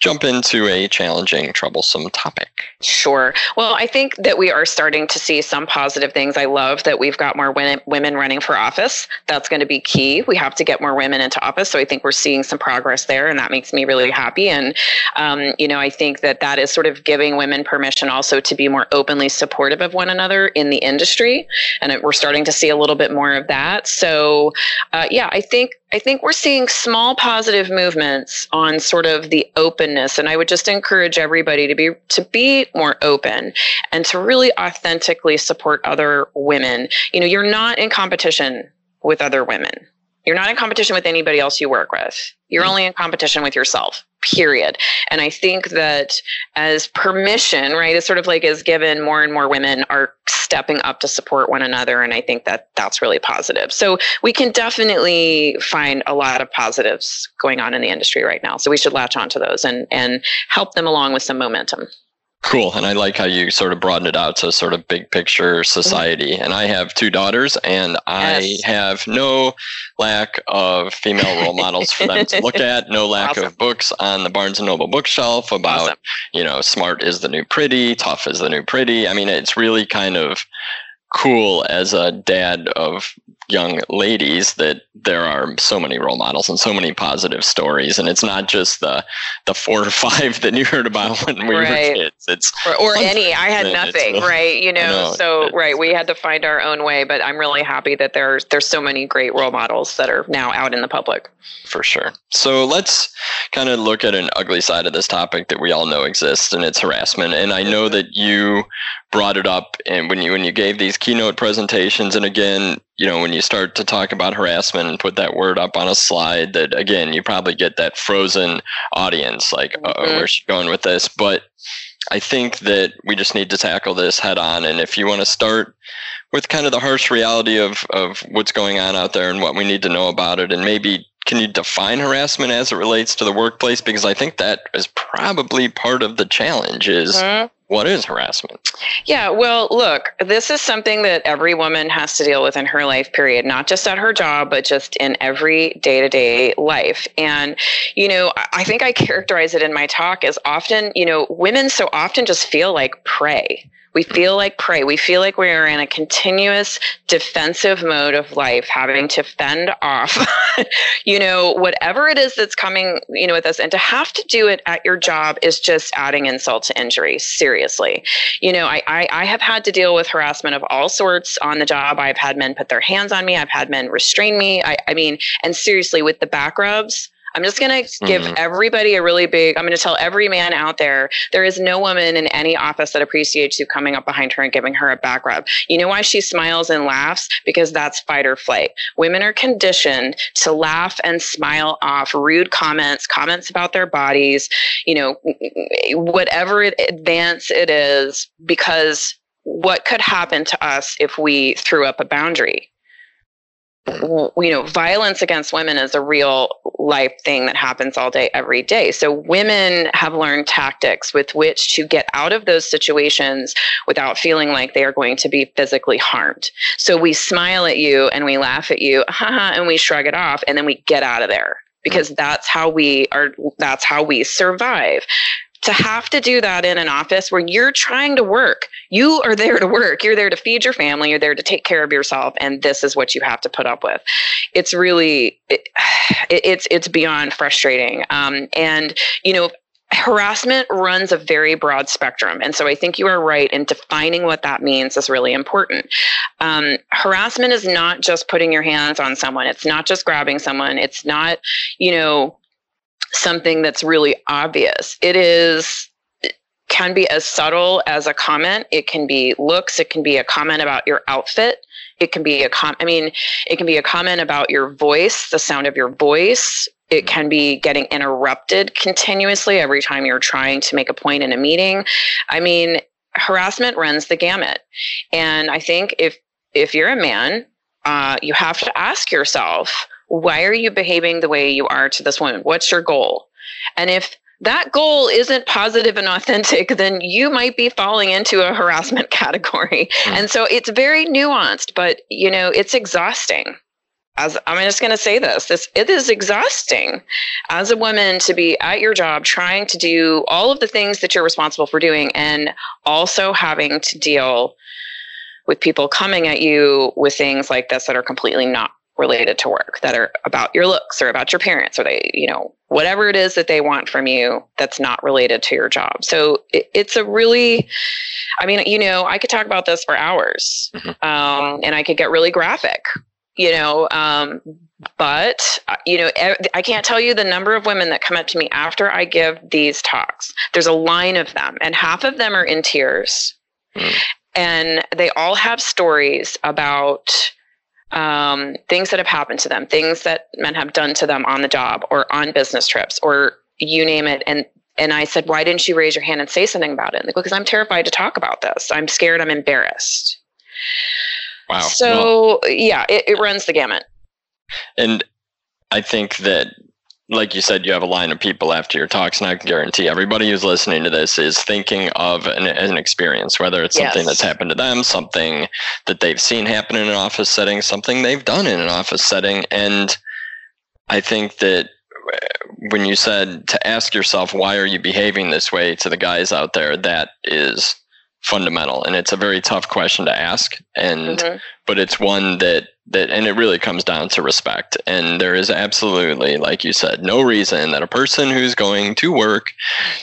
jump into a challenging, troublesome topic? Sure. Well, I think that we are starting to see some positive things. I love that we've got more women, running for office. That's going to be key. We have to get more women into office. So I think we're seeing some progress there, and that makes me really happy. And, um, you know, I think that that is sort of giving women permission also to be more openly supportive of one another in the industry. And we're starting to see a little bit more of that. So, uh, uh, yeah, I think I think we're seeing small positive movements on sort of the openness, and I would just encourage everybody to be to be more open and to really authentically support other women. You know, you're not in competition with other women. You're not in competition with anybody else you work with. You're mm. only in competition with yourself, period. And I think that as permission, right, it's sort of like is given, more and more women are stepping up to support one another. And I think that that's really positive. So we can definitely find a lot of positives going on in the industry right now. So we should latch onto those and, and help them along with some momentum. Cool. And I like how you sort of broaden it out to sort of big picture society. Mm-hmm. And I have two daughters, and I yes. have no lack of female role models for them to look at, no lack awesome. of books on the Barnes and Noble bookshelf about, awesome. you know, smart is the new pretty, tough is the new pretty. I mean, it's really kind of cool as a dad of young ladies that there are so many role models and so many positive stories. And it's not just the the four or five that you heard about when we right. were kids. It's or, or any i had nothing really, right? You know, know. so right we had to find our own way but i'm really happy that there's there's so many great role models that are now out in the public. For sure. So let's kind of look at an ugly side of this topic that we all know exists and it's harassment. And i know mm-hmm. that you brought it up and when you when you gave these keynote presentations and again you know when you start to talk about harassment and put that word up on a slide that again you probably get that frozen audience like mm-hmm. oh where's she going with this? But i think that we just need to tackle this head on and if you want to start with kind of the harsh reality of of what's going on out there and what we need to know about it and maybe can you define harassment as it relates to the workplace? Because i think that is probably part of the challenge is mm-hmm what is harassment? Yeah, well, look, this is something that every woman has to deal with in her life period, not just at her job, but just in every day to day life. And, you know, I think I characterize it in my talk as often, you know, women so often just feel like prey. We feel like prey. We feel like we are in a continuous defensive mode of life, having to fend off, you know, whatever it is that's coming, you know, with us. And to have to do it at your job is just adding insult to injury. Seriously. You know, I, I, I have had to deal with harassment of all sorts on the job. I've had men put their hands on me. I've had men restrain me. I, I mean, and seriously, with the back rubs, I'm just going to give mm-hmm. everybody a really big, I'm going to tell every man out there there is no woman in any office that appreciates you coming up behind her and giving her a back rub. You know why she smiles and laughs? Because that's fight or flight. Women are conditioned to laugh and smile off rude comments, comments about their bodies, you know, whatever advance it is, because what could happen to us if we threw up a boundary? You know, violence against women is a real life thing that happens all day, every day. So women have learned tactics with which to get out of those situations without feeling like they are going to be physically harmed. So we smile at you and we laugh at you, haha, and we shrug it off, and then we get out of there because mm. that's how we are that's how we survive to have to do that in an office where you're trying to work. You are there to work. You're there to feed your family. You're there to take care of yourself, and this is what you have to put up with. It's really, it, it's it's beyond frustrating. Um, and you know, harassment runs a very broad spectrum. And so I think you are right in defining what that means is really important. Um, harassment is not just putting your hands on someone, it's not just grabbing someone, it's not, you know, something that's really obvious. It is it can be as subtle as a comment. It can be looks. It can be a comment about your outfit. It can be a com. I mean, it can be a comment about your voice, the sound of your voice. it can be getting interrupted continuously every time you're trying to make a point in a meeting. I mean, harassment runs the gamut. And I think if if you're a man, uh, you have to ask yourself, why are you behaving the way you are to this woman? What's your goal? And if that goal isn't positive and authentic, then you might be falling into a harassment category. Mm. And so it's very nuanced, but you know, it's exhausting as I'm just going to say this, this it is exhausting as a woman to be at your job trying to do all of the things that you're responsible for doing and also having to deal with people coming at you with things like this that are completely not related to work that are about your looks or about your parents or they you know whatever it is that they want from you that's not related to your job so it, it's a really i mean you know i could talk about this for hours mm-hmm. um, and i could get really graphic you know um, but uh, you know i can't tell you the number of women that come up to me after i give these talks there's a line of them and half of them are in tears mm. and they all have stories about um, things that have happened to them things that men have done to them on the job or on business trips or you name it. And and i said why didn't you raise your hand and say something about it? Because i'm terrified to talk about this. I'm scared. I'm embarrassed. Wow. So well, yeah, it, it runs the gamut. And I think that like you said, you have a line of people after your talks, and I can guarantee everybody who's listening to this is thinking of an, an experience, whether it's something yes. that's happened to them, something that they've seen happen in an office setting, something they've done in an office setting. And I think that uh, when you said to ask yourself, why are you behaving this way to the guys out there, that is fundamental and it's a very tough question to ask and mm-hmm. but it's one that that and it really comes down to respect. And there is absolutely like you said no reason that a person who's going to work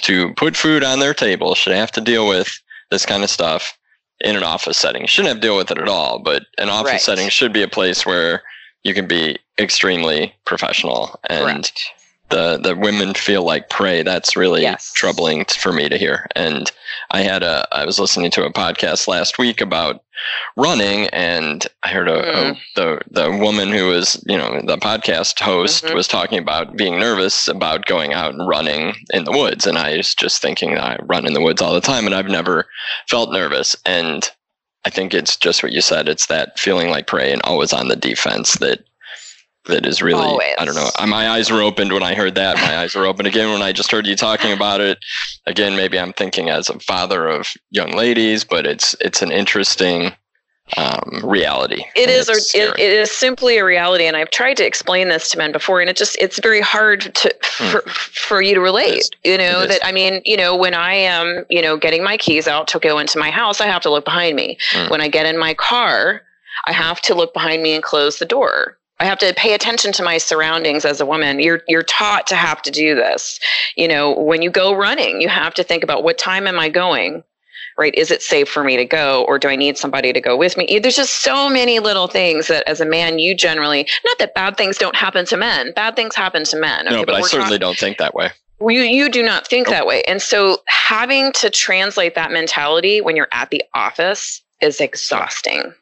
to put food on their table should have to deal with this kind of stuff in an office setting. Shouldn't have to deal with it at all but an office right. setting should be a place where you can be extremely professional and Correct the the women feel like prey. That's really yes. troubling for me to hear. And I had a I was listening to a podcast last week about running, and I heard a, mm. a the the woman who was you know the podcast host mm-hmm. was talking about being nervous about going out and running in the woods, and I was just thinking I run in the woods all the time, and I've never felt nervous and. I think it's just what you said. It's that feeling like prey and always on the defense that that is really Always. I don't know. My eyes were opened when I heard that. My eyes were open again when I just heard you talking about it. Again, maybe I'm thinking as a father of young ladies, but it's it's an interesting um, reality. It is, it, it is simply a reality, and I've tried to explain this to men before, and it just it's very hard to hmm. for, mm. for you to relate. You know that I mean, you know, when I am you know getting my keys out to go into my house, I have to look behind me. Mm. When I get in my car, I have to look behind me and close the door I have to pay attention to my surroundings as a woman. You're you're taught to have to do this. You know, when you go running, you have to think about what time am I going? Right? Is it safe for me to go or do I need somebody to go with me? There's just so many little things that as a man you generally not that bad things don't happen to men. Bad things happen to men. Okay, no, but, but I certainly don't think that way. You you do not think nope. that way. And so having to translate that mentality when you're at the office is exhausting.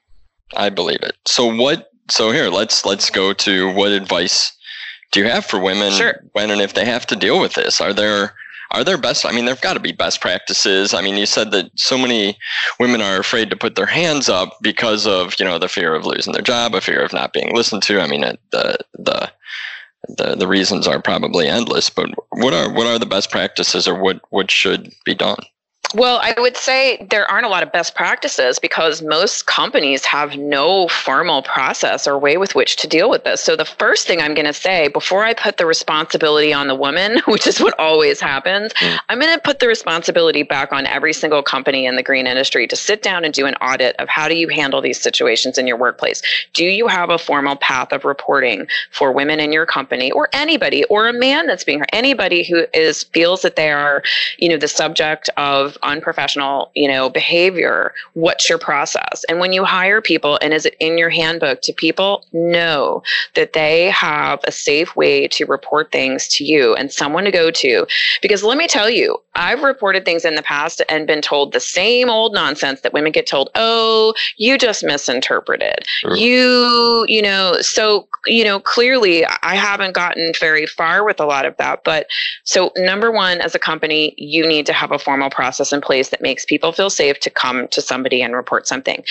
I believe it. So what so here let's let's go to what advice do you have for women sure. when and if they have to deal with this? Are there are there best i mean there've got to be best practices. I mean you said that so many women are afraid to put their hands up because of you know the fear of losing their job a fear of not being listened to. I mean the the the, the reasons are probably endless but what are what are the best practices or what what should be done well, I would say there aren't a lot of best practices because most companies have no formal process or way with which to deal with this. So, the first thing I'm going to say before I put the responsibility on the woman, which is what always happens, mm. I'm going to put the responsibility back on every single company in the green industry to sit down and do an audit of how do you handle these situations in your workplace? Do you have a formal path of reporting for women in your company or anybody or a man that's being anybody who is feels that they are, you know, the subject of of unprofessional, you know, behavior, what's your process? And when you hire people and is it in your handbook, do people know that they have a safe way to report things to you and someone to go to? Because let me tell you, I've reported things in the past and been told the same old nonsense that women get told, "Oh, you just misinterpreted." Sure. You, you know, so you know, clearly I haven't gotten very far with a lot of that, but so number 1 as a company, you need to have a formal process in place that makes people feel safe to come to somebody and report something.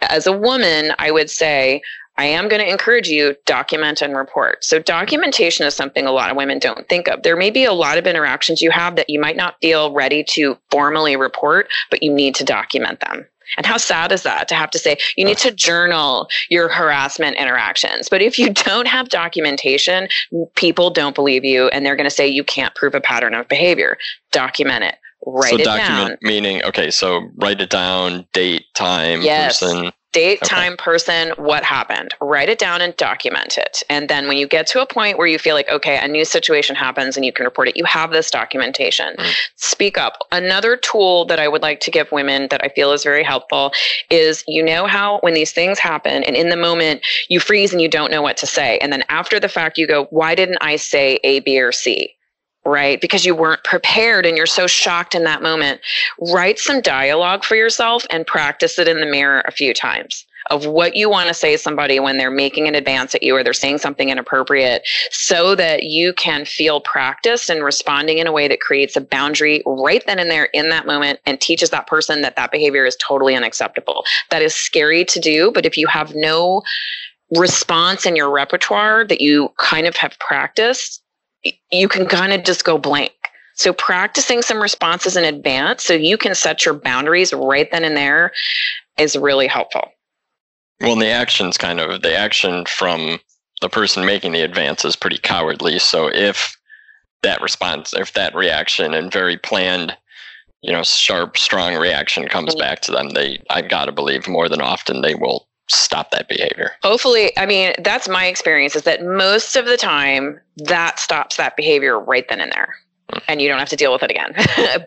As a woman, I would say I am going to encourage you document and report. So documentation is something a lot of women don't think of. There may be a lot of interactions you have that you might not feel ready to formally report, but you need to document them. And how sad is that to have to say you need to journal your harassment interactions? But if you don't have documentation, people don't believe you and they're going to say you can't prove a pattern of behavior. Document it. Write so it document down. meaning okay, so write it down, date, time, yes. person date, okay. time, person, what happened. Write it down and document it. And then when you get to a point where you feel like, okay, a new situation happens and you can report it, you have this documentation. Mm. Speak up. Another tool that I would like to give women that I feel is very helpful is you know how when these things happen and in the moment you freeze and you don't know what to say. And then after the fact, you go, why didn't I say A, B, or C? Right? Because you weren't prepared and you're so shocked in that moment. Write some dialogue for yourself and practice it in the mirror a few times of what you want to say to somebody when they're making an advance at you or they're saying something inappropriate so that you can feel practiced and responding in a way that creates a boundary right then and there in that moment and teaches that person that that behavior is totally unacceptable. That is scary to do, but if you have no response in your repertoire that you kind of have practiced, you can kind of just go blank. So practicing some responses in advance so you can set your boundaries right then and there is really helpful. Well, the action's kind of the action from the person making the advance is pretty cowardly. So if that response, if that reaction and very planned, you know, sharp, strong reaction comes mm-hmm. back to them, they I gotta believe more than often they will stop that behavior. Hopefully, I mean, that's my experience is that most of the time that stops that behavior right then and there. Hmm. And you don't have to deal with it again.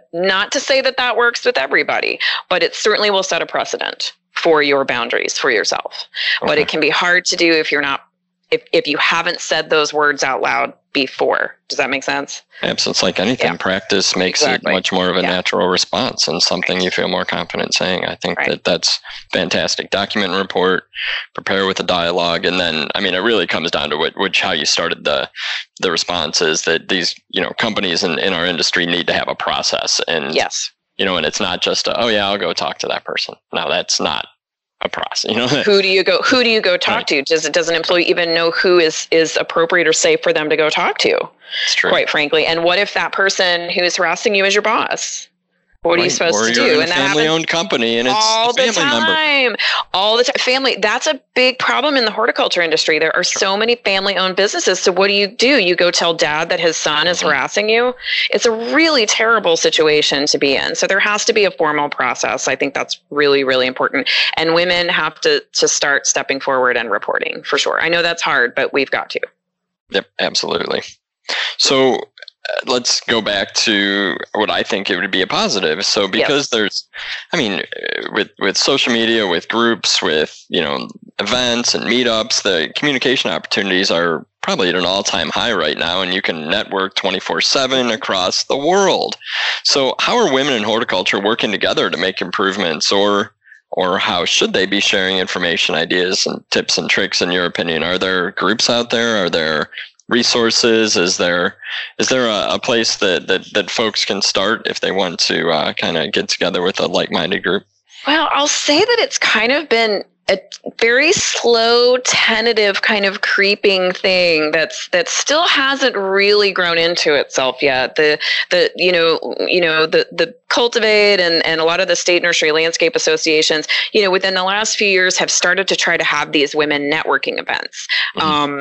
Not to say that that works with everybody, but it certainly will set a precedent for your boundaries for yourself. Okay. But it can be hard to do if you're not if if you haven't said those words out loud before. Does that make sense? Absolutely. It's like anything. Yeah. Practice makes exactly. it much more of a yeah. natural response and something right. you feel more confident saying. I think right. that that's fantastic. Document and report, prepare with a dialogue, and then I mean it really comes down to what, which how you started the the response is that these you know companies in, in our industry need to have a process and yes you know and it's not just a, oh yeah I'll go talk to that person. Now that's not a process. You know, who do you go? Who do you go talk right. to? Does it does an employee even know who is is appropriate or safe for them to go talk to? It's true. Quite frankly, and what if that person who's harassing you is your boss? What are you supposed or to do? and that family-owned company, and it's all the time, member. all the time. Family. That's a big problem in the horticulture industry. There are so many family-owned businesses. So what do you do? You go tell dad that his son is mm-hmm. harassing you. It's a really terrible situation to be in. So there has to be a formal process. I think that's really, really important. And women have to to start stepping forward and reporting for sure. I know that's hard, but we've got to. Yep, absolutely. So let's go back to what I think it would be a positive. So because there's, I mean, with with social media, with groups, with you know events and meetups, the communication opportunities are probably at an all time high right now, and you can network 24 seven across the world. So how are women in horticulture working together to make improvements, or or how should they be sharing information, ideas, and tips and tricks? In your opinion, are there groups out there? Are there resources? Is there is there a, a place that, that that folks can start if they want to uh, kind of get together with a like minded group? Well, I'll say that it's kind of been a very slow, tentative kind of creeping thing that's that still hasn't really grown into itself yet. The the you know you know the the cultivate and and a lot of the state nursery landscape associations you know within the last few years have started to try to have these women networking events. Mm-hmm. Um,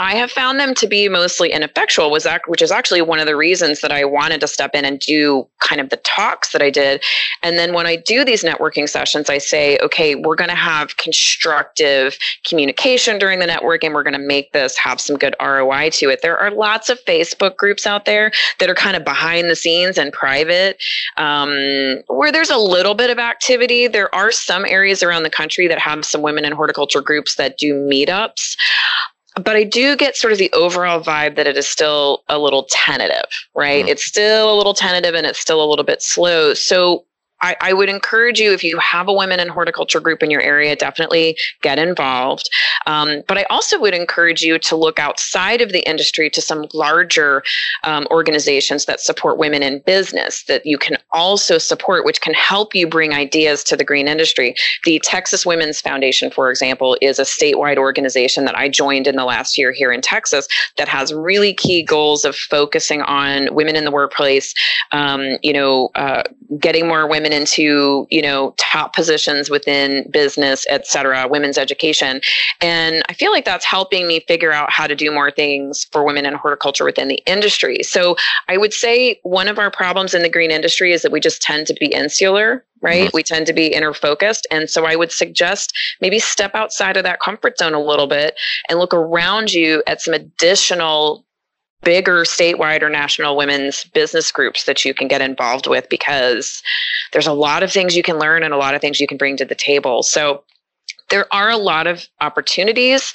I have found them to be mostly ineffectual, was that which is actually one of the reasons that I wanted to step in and do kind of the talks that I did. And then when I do these networking sessions, I say, okay, we're going to have constructive communication during the network and We're going to make this have some good ROI to it. There are lots of Facebook groups out there that are kind of behind the scenes and private, um, where there's a little bit of activity. There are some areas around the country that have some women in horticulture groups that do meetups but I do get sort of the overall vibe that it is still a little tentative, right? Mm. It's still a little tentative and it's still a little bit slow. So I, I, would encourage you if you have a women in horticulture group in your area, definitely get involved. Um, but I also would encourage you to look outside of the industry to some larger um, organizations that support women in business that you can also support, which can help you bring ideas to the green industry. The Texas Women's Foundation, for example, is a statewide organization that I joined in the last year here in Texas that has really key goals of focusing on women in the workplace, um, you know, uh, getting more women women into you know top positions within business et cetera women's education and i feel like that's helping me figure out how to do more things for women in horticulture within the industry so i would say one of our problems in the green industry is that we just tend to be insular right? Mm-hmm. We tend to be inner focused. And so I would suggest maybe step outside of that comfort zone a little bit and look around you at some additional bigger statewide or national women's business groups that you can get involved with because there's a lot of things you can learn and a lot of things you can bring to the table. So there are a lot of opportunities.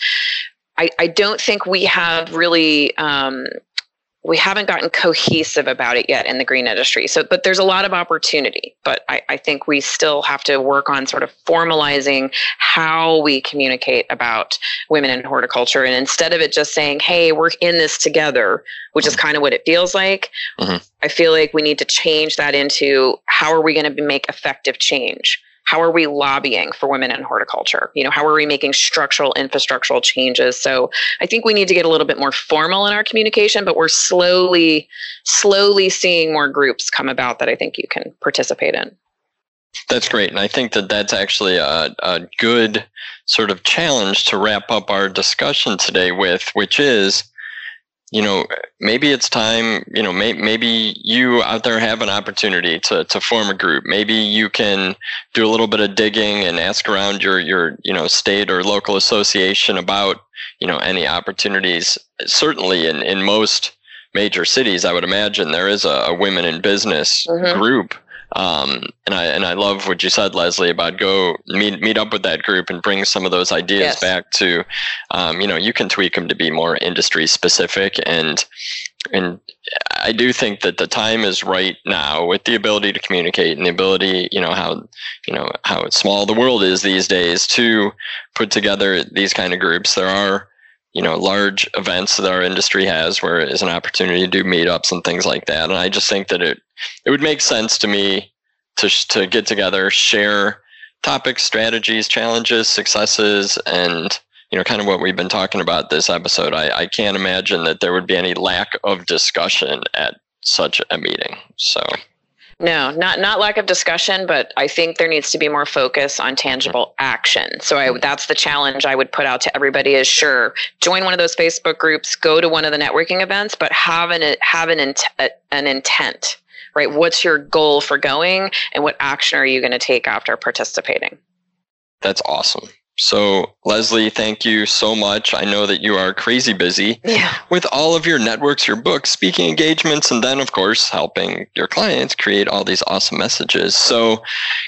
I, I don't think we have really um, we haven't gotten cohesive about it yet in the green industry. So, but there's a lot of opportunity. But I, I, think we still have to work on sort of formalizing how we communicate about women in horticulture. And instead of it just saying, hey, we're in this together, which is mm-hmm. kind of what it feels like, mm-hmm. I feel like we need to change that into how are we going to make effective change? How are we lobbying for women in horticulture? You know how are we making structural infrastructural changes? So i think we need to get a little bit more formal in our communication but we're slowly slowly seeing more groups come about that i think you can participate in. That's great and i think that that's actually a, a good sort of challenge to wrap up our discussion today with which is you know, maybe it's time, you know, may, maybe you out there have an opportunity to, to form a group. Maybe you can do a little bit of digging and ask around your, your, you know, state or local association about, you know, any opportunities. Certainly in, in most major cities, I would imagine there is a, a women in business mm-hmm. group um, and I and I love what you said, Leslie, about go meet meet up with that group and bring some of those ideas yes. back to, um, you know, you can tweak them to be more industry specific and and I do think that the time is right now with the ability to communicate and the ability, you know, how you know how small the world is these days to put together these kind of groups. There are you know large events that our industry has where it is an opportunity to do meetups and things like that. And i just think that it it would make sense to me to to get together share topics strategies challenges successes and you know kind of what we've been talking about this episode. I, I can't imagine that there would be any lack of discussion at such a meeting. So no, not not lack of discussion, but I think there needs to be more focus on tangible action. So I, that's the challenge I would put out to everybody: is sure join one of those Facebook groups, go to one of the networking events, but have an have an int- an intent, right? What's your goal for going, and what action are you going to take after participating? That's awesome. So, Leslie, thank you so much. I know that you are crazy busy yeah. with all of your networks, your books, speaking engagements, and then, of course, helping your clients create all these awesome messages. So,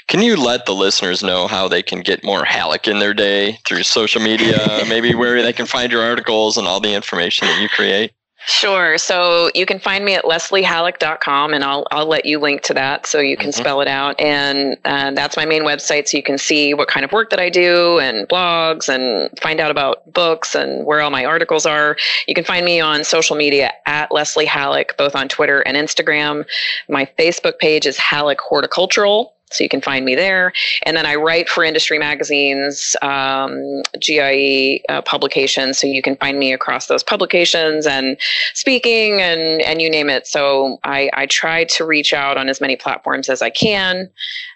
can you let the listeners know how they can get more Halleck in their day through social media, maybe where they can find your articles and all the information that you create? Sure. So you can find me at lesliehalleck.com and I'll, I'll let you link to that so you can mm-hmm. spell it out. And uh, that's my main website so you can see what kind of work that I do and blogs and find out about books and where all my articles are. You can find me on social media at Leslie Halleck, both on Twitter and Instagram. My Facebook page is Halleck Horticultural. So you can find me there. And then I write for industry magazines, um, GIE uh, publications. So you can find me across those publications and speaking and, and you name it. So I, I try to reach out on as many platforms as I can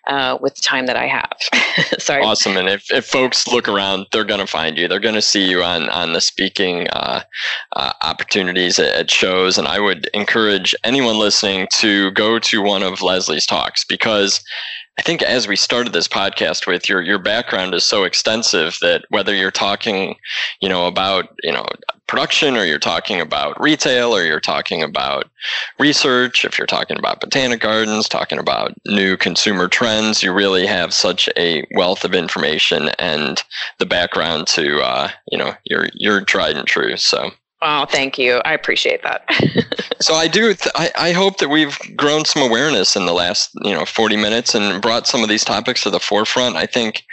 uh, with the time that I have. Sorry. Awesome. And if, if folks look around, they're going to find you. They're going to see you on, on the speaking uh, uh, opportunities at, at shows. And I would encourage anyone listening to go to one of Leslie's talks because I think as we started this podcast with your your background is so extensive that whether you're talking, you know, about, you know, production or you're talking about retail or you're talking about research, if you're talking about botanic gardens, talking about new consumer trends, you really have such a wealth of information and the background to uh, you know, you're you're tried and true. So Oh, thank you. I appreciate that. so I do. Th- I, I hope that we've grown some awareness in the last you know 40 minutes and brought some of these topics to the forefront. I think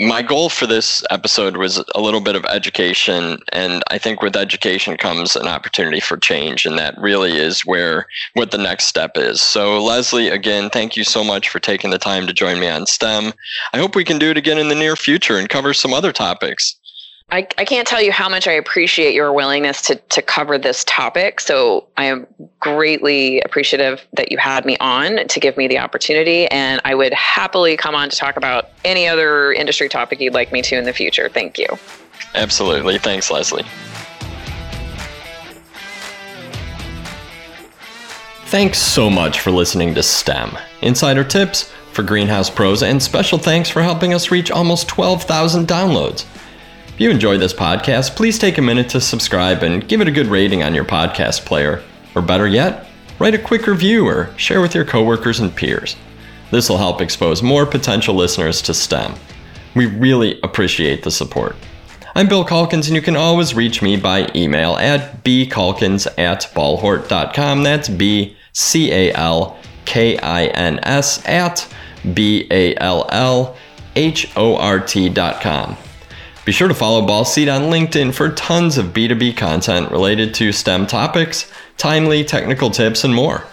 my goal for this episode was a little bit of education and i think with education comes an opportunity for change and that really is where what the next step is so leslie again thank you so much for taking the time to join me on stem i hope we can do it again in the near future and cover some other topics I, I can't tell you how much I appreciate your willingness to, to cover this topic. So I am greatly appreciative that you had me on to give me the opportunity. And I would happily come on to talk about any other industry topic you'd like me to in the future. Thank you. Absolutely. Thanks, Leslie. Thanks so much for listening to STEM. Insider tips for Greenhouse Pros, and special thanks for helping us reach almost 12,000 downloads. If you enjoyed this podcast, please take a minute to subscribe and give it a good rating on your podcast player. Or better yet, write a quick review or share with your coworkers and peers. This will help expose more potential listeners to STEM. We really appreciate the support. I'm Bill Calkins, and you can always reach me by email at bcalkins at ballhort.com. That's B C A L K I N S at B A L L H O R T.com. Be sure to follow Ball on LinkedIn for tons of B2B content related to STEM topics, timely technical tips, and more.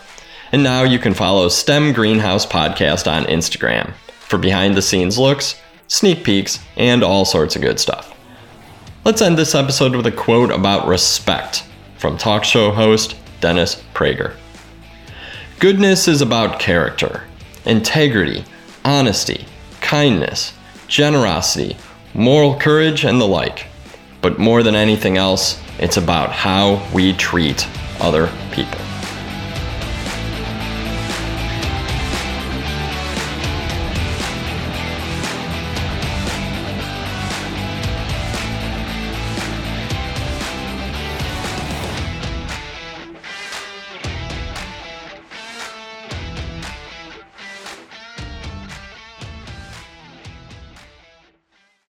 And now you can follow STEM Greenhouse Podcast on Instagram for behind the scenes looks, sneak peeks, and all sorts of good stuff. Let's end this episode with a quote about respect from talk show host Dennis Prager. Goodness is about character, integrity, honesty, kindness, generosity, moral courage, and the like. But more than anything else, it's about how we treat other people.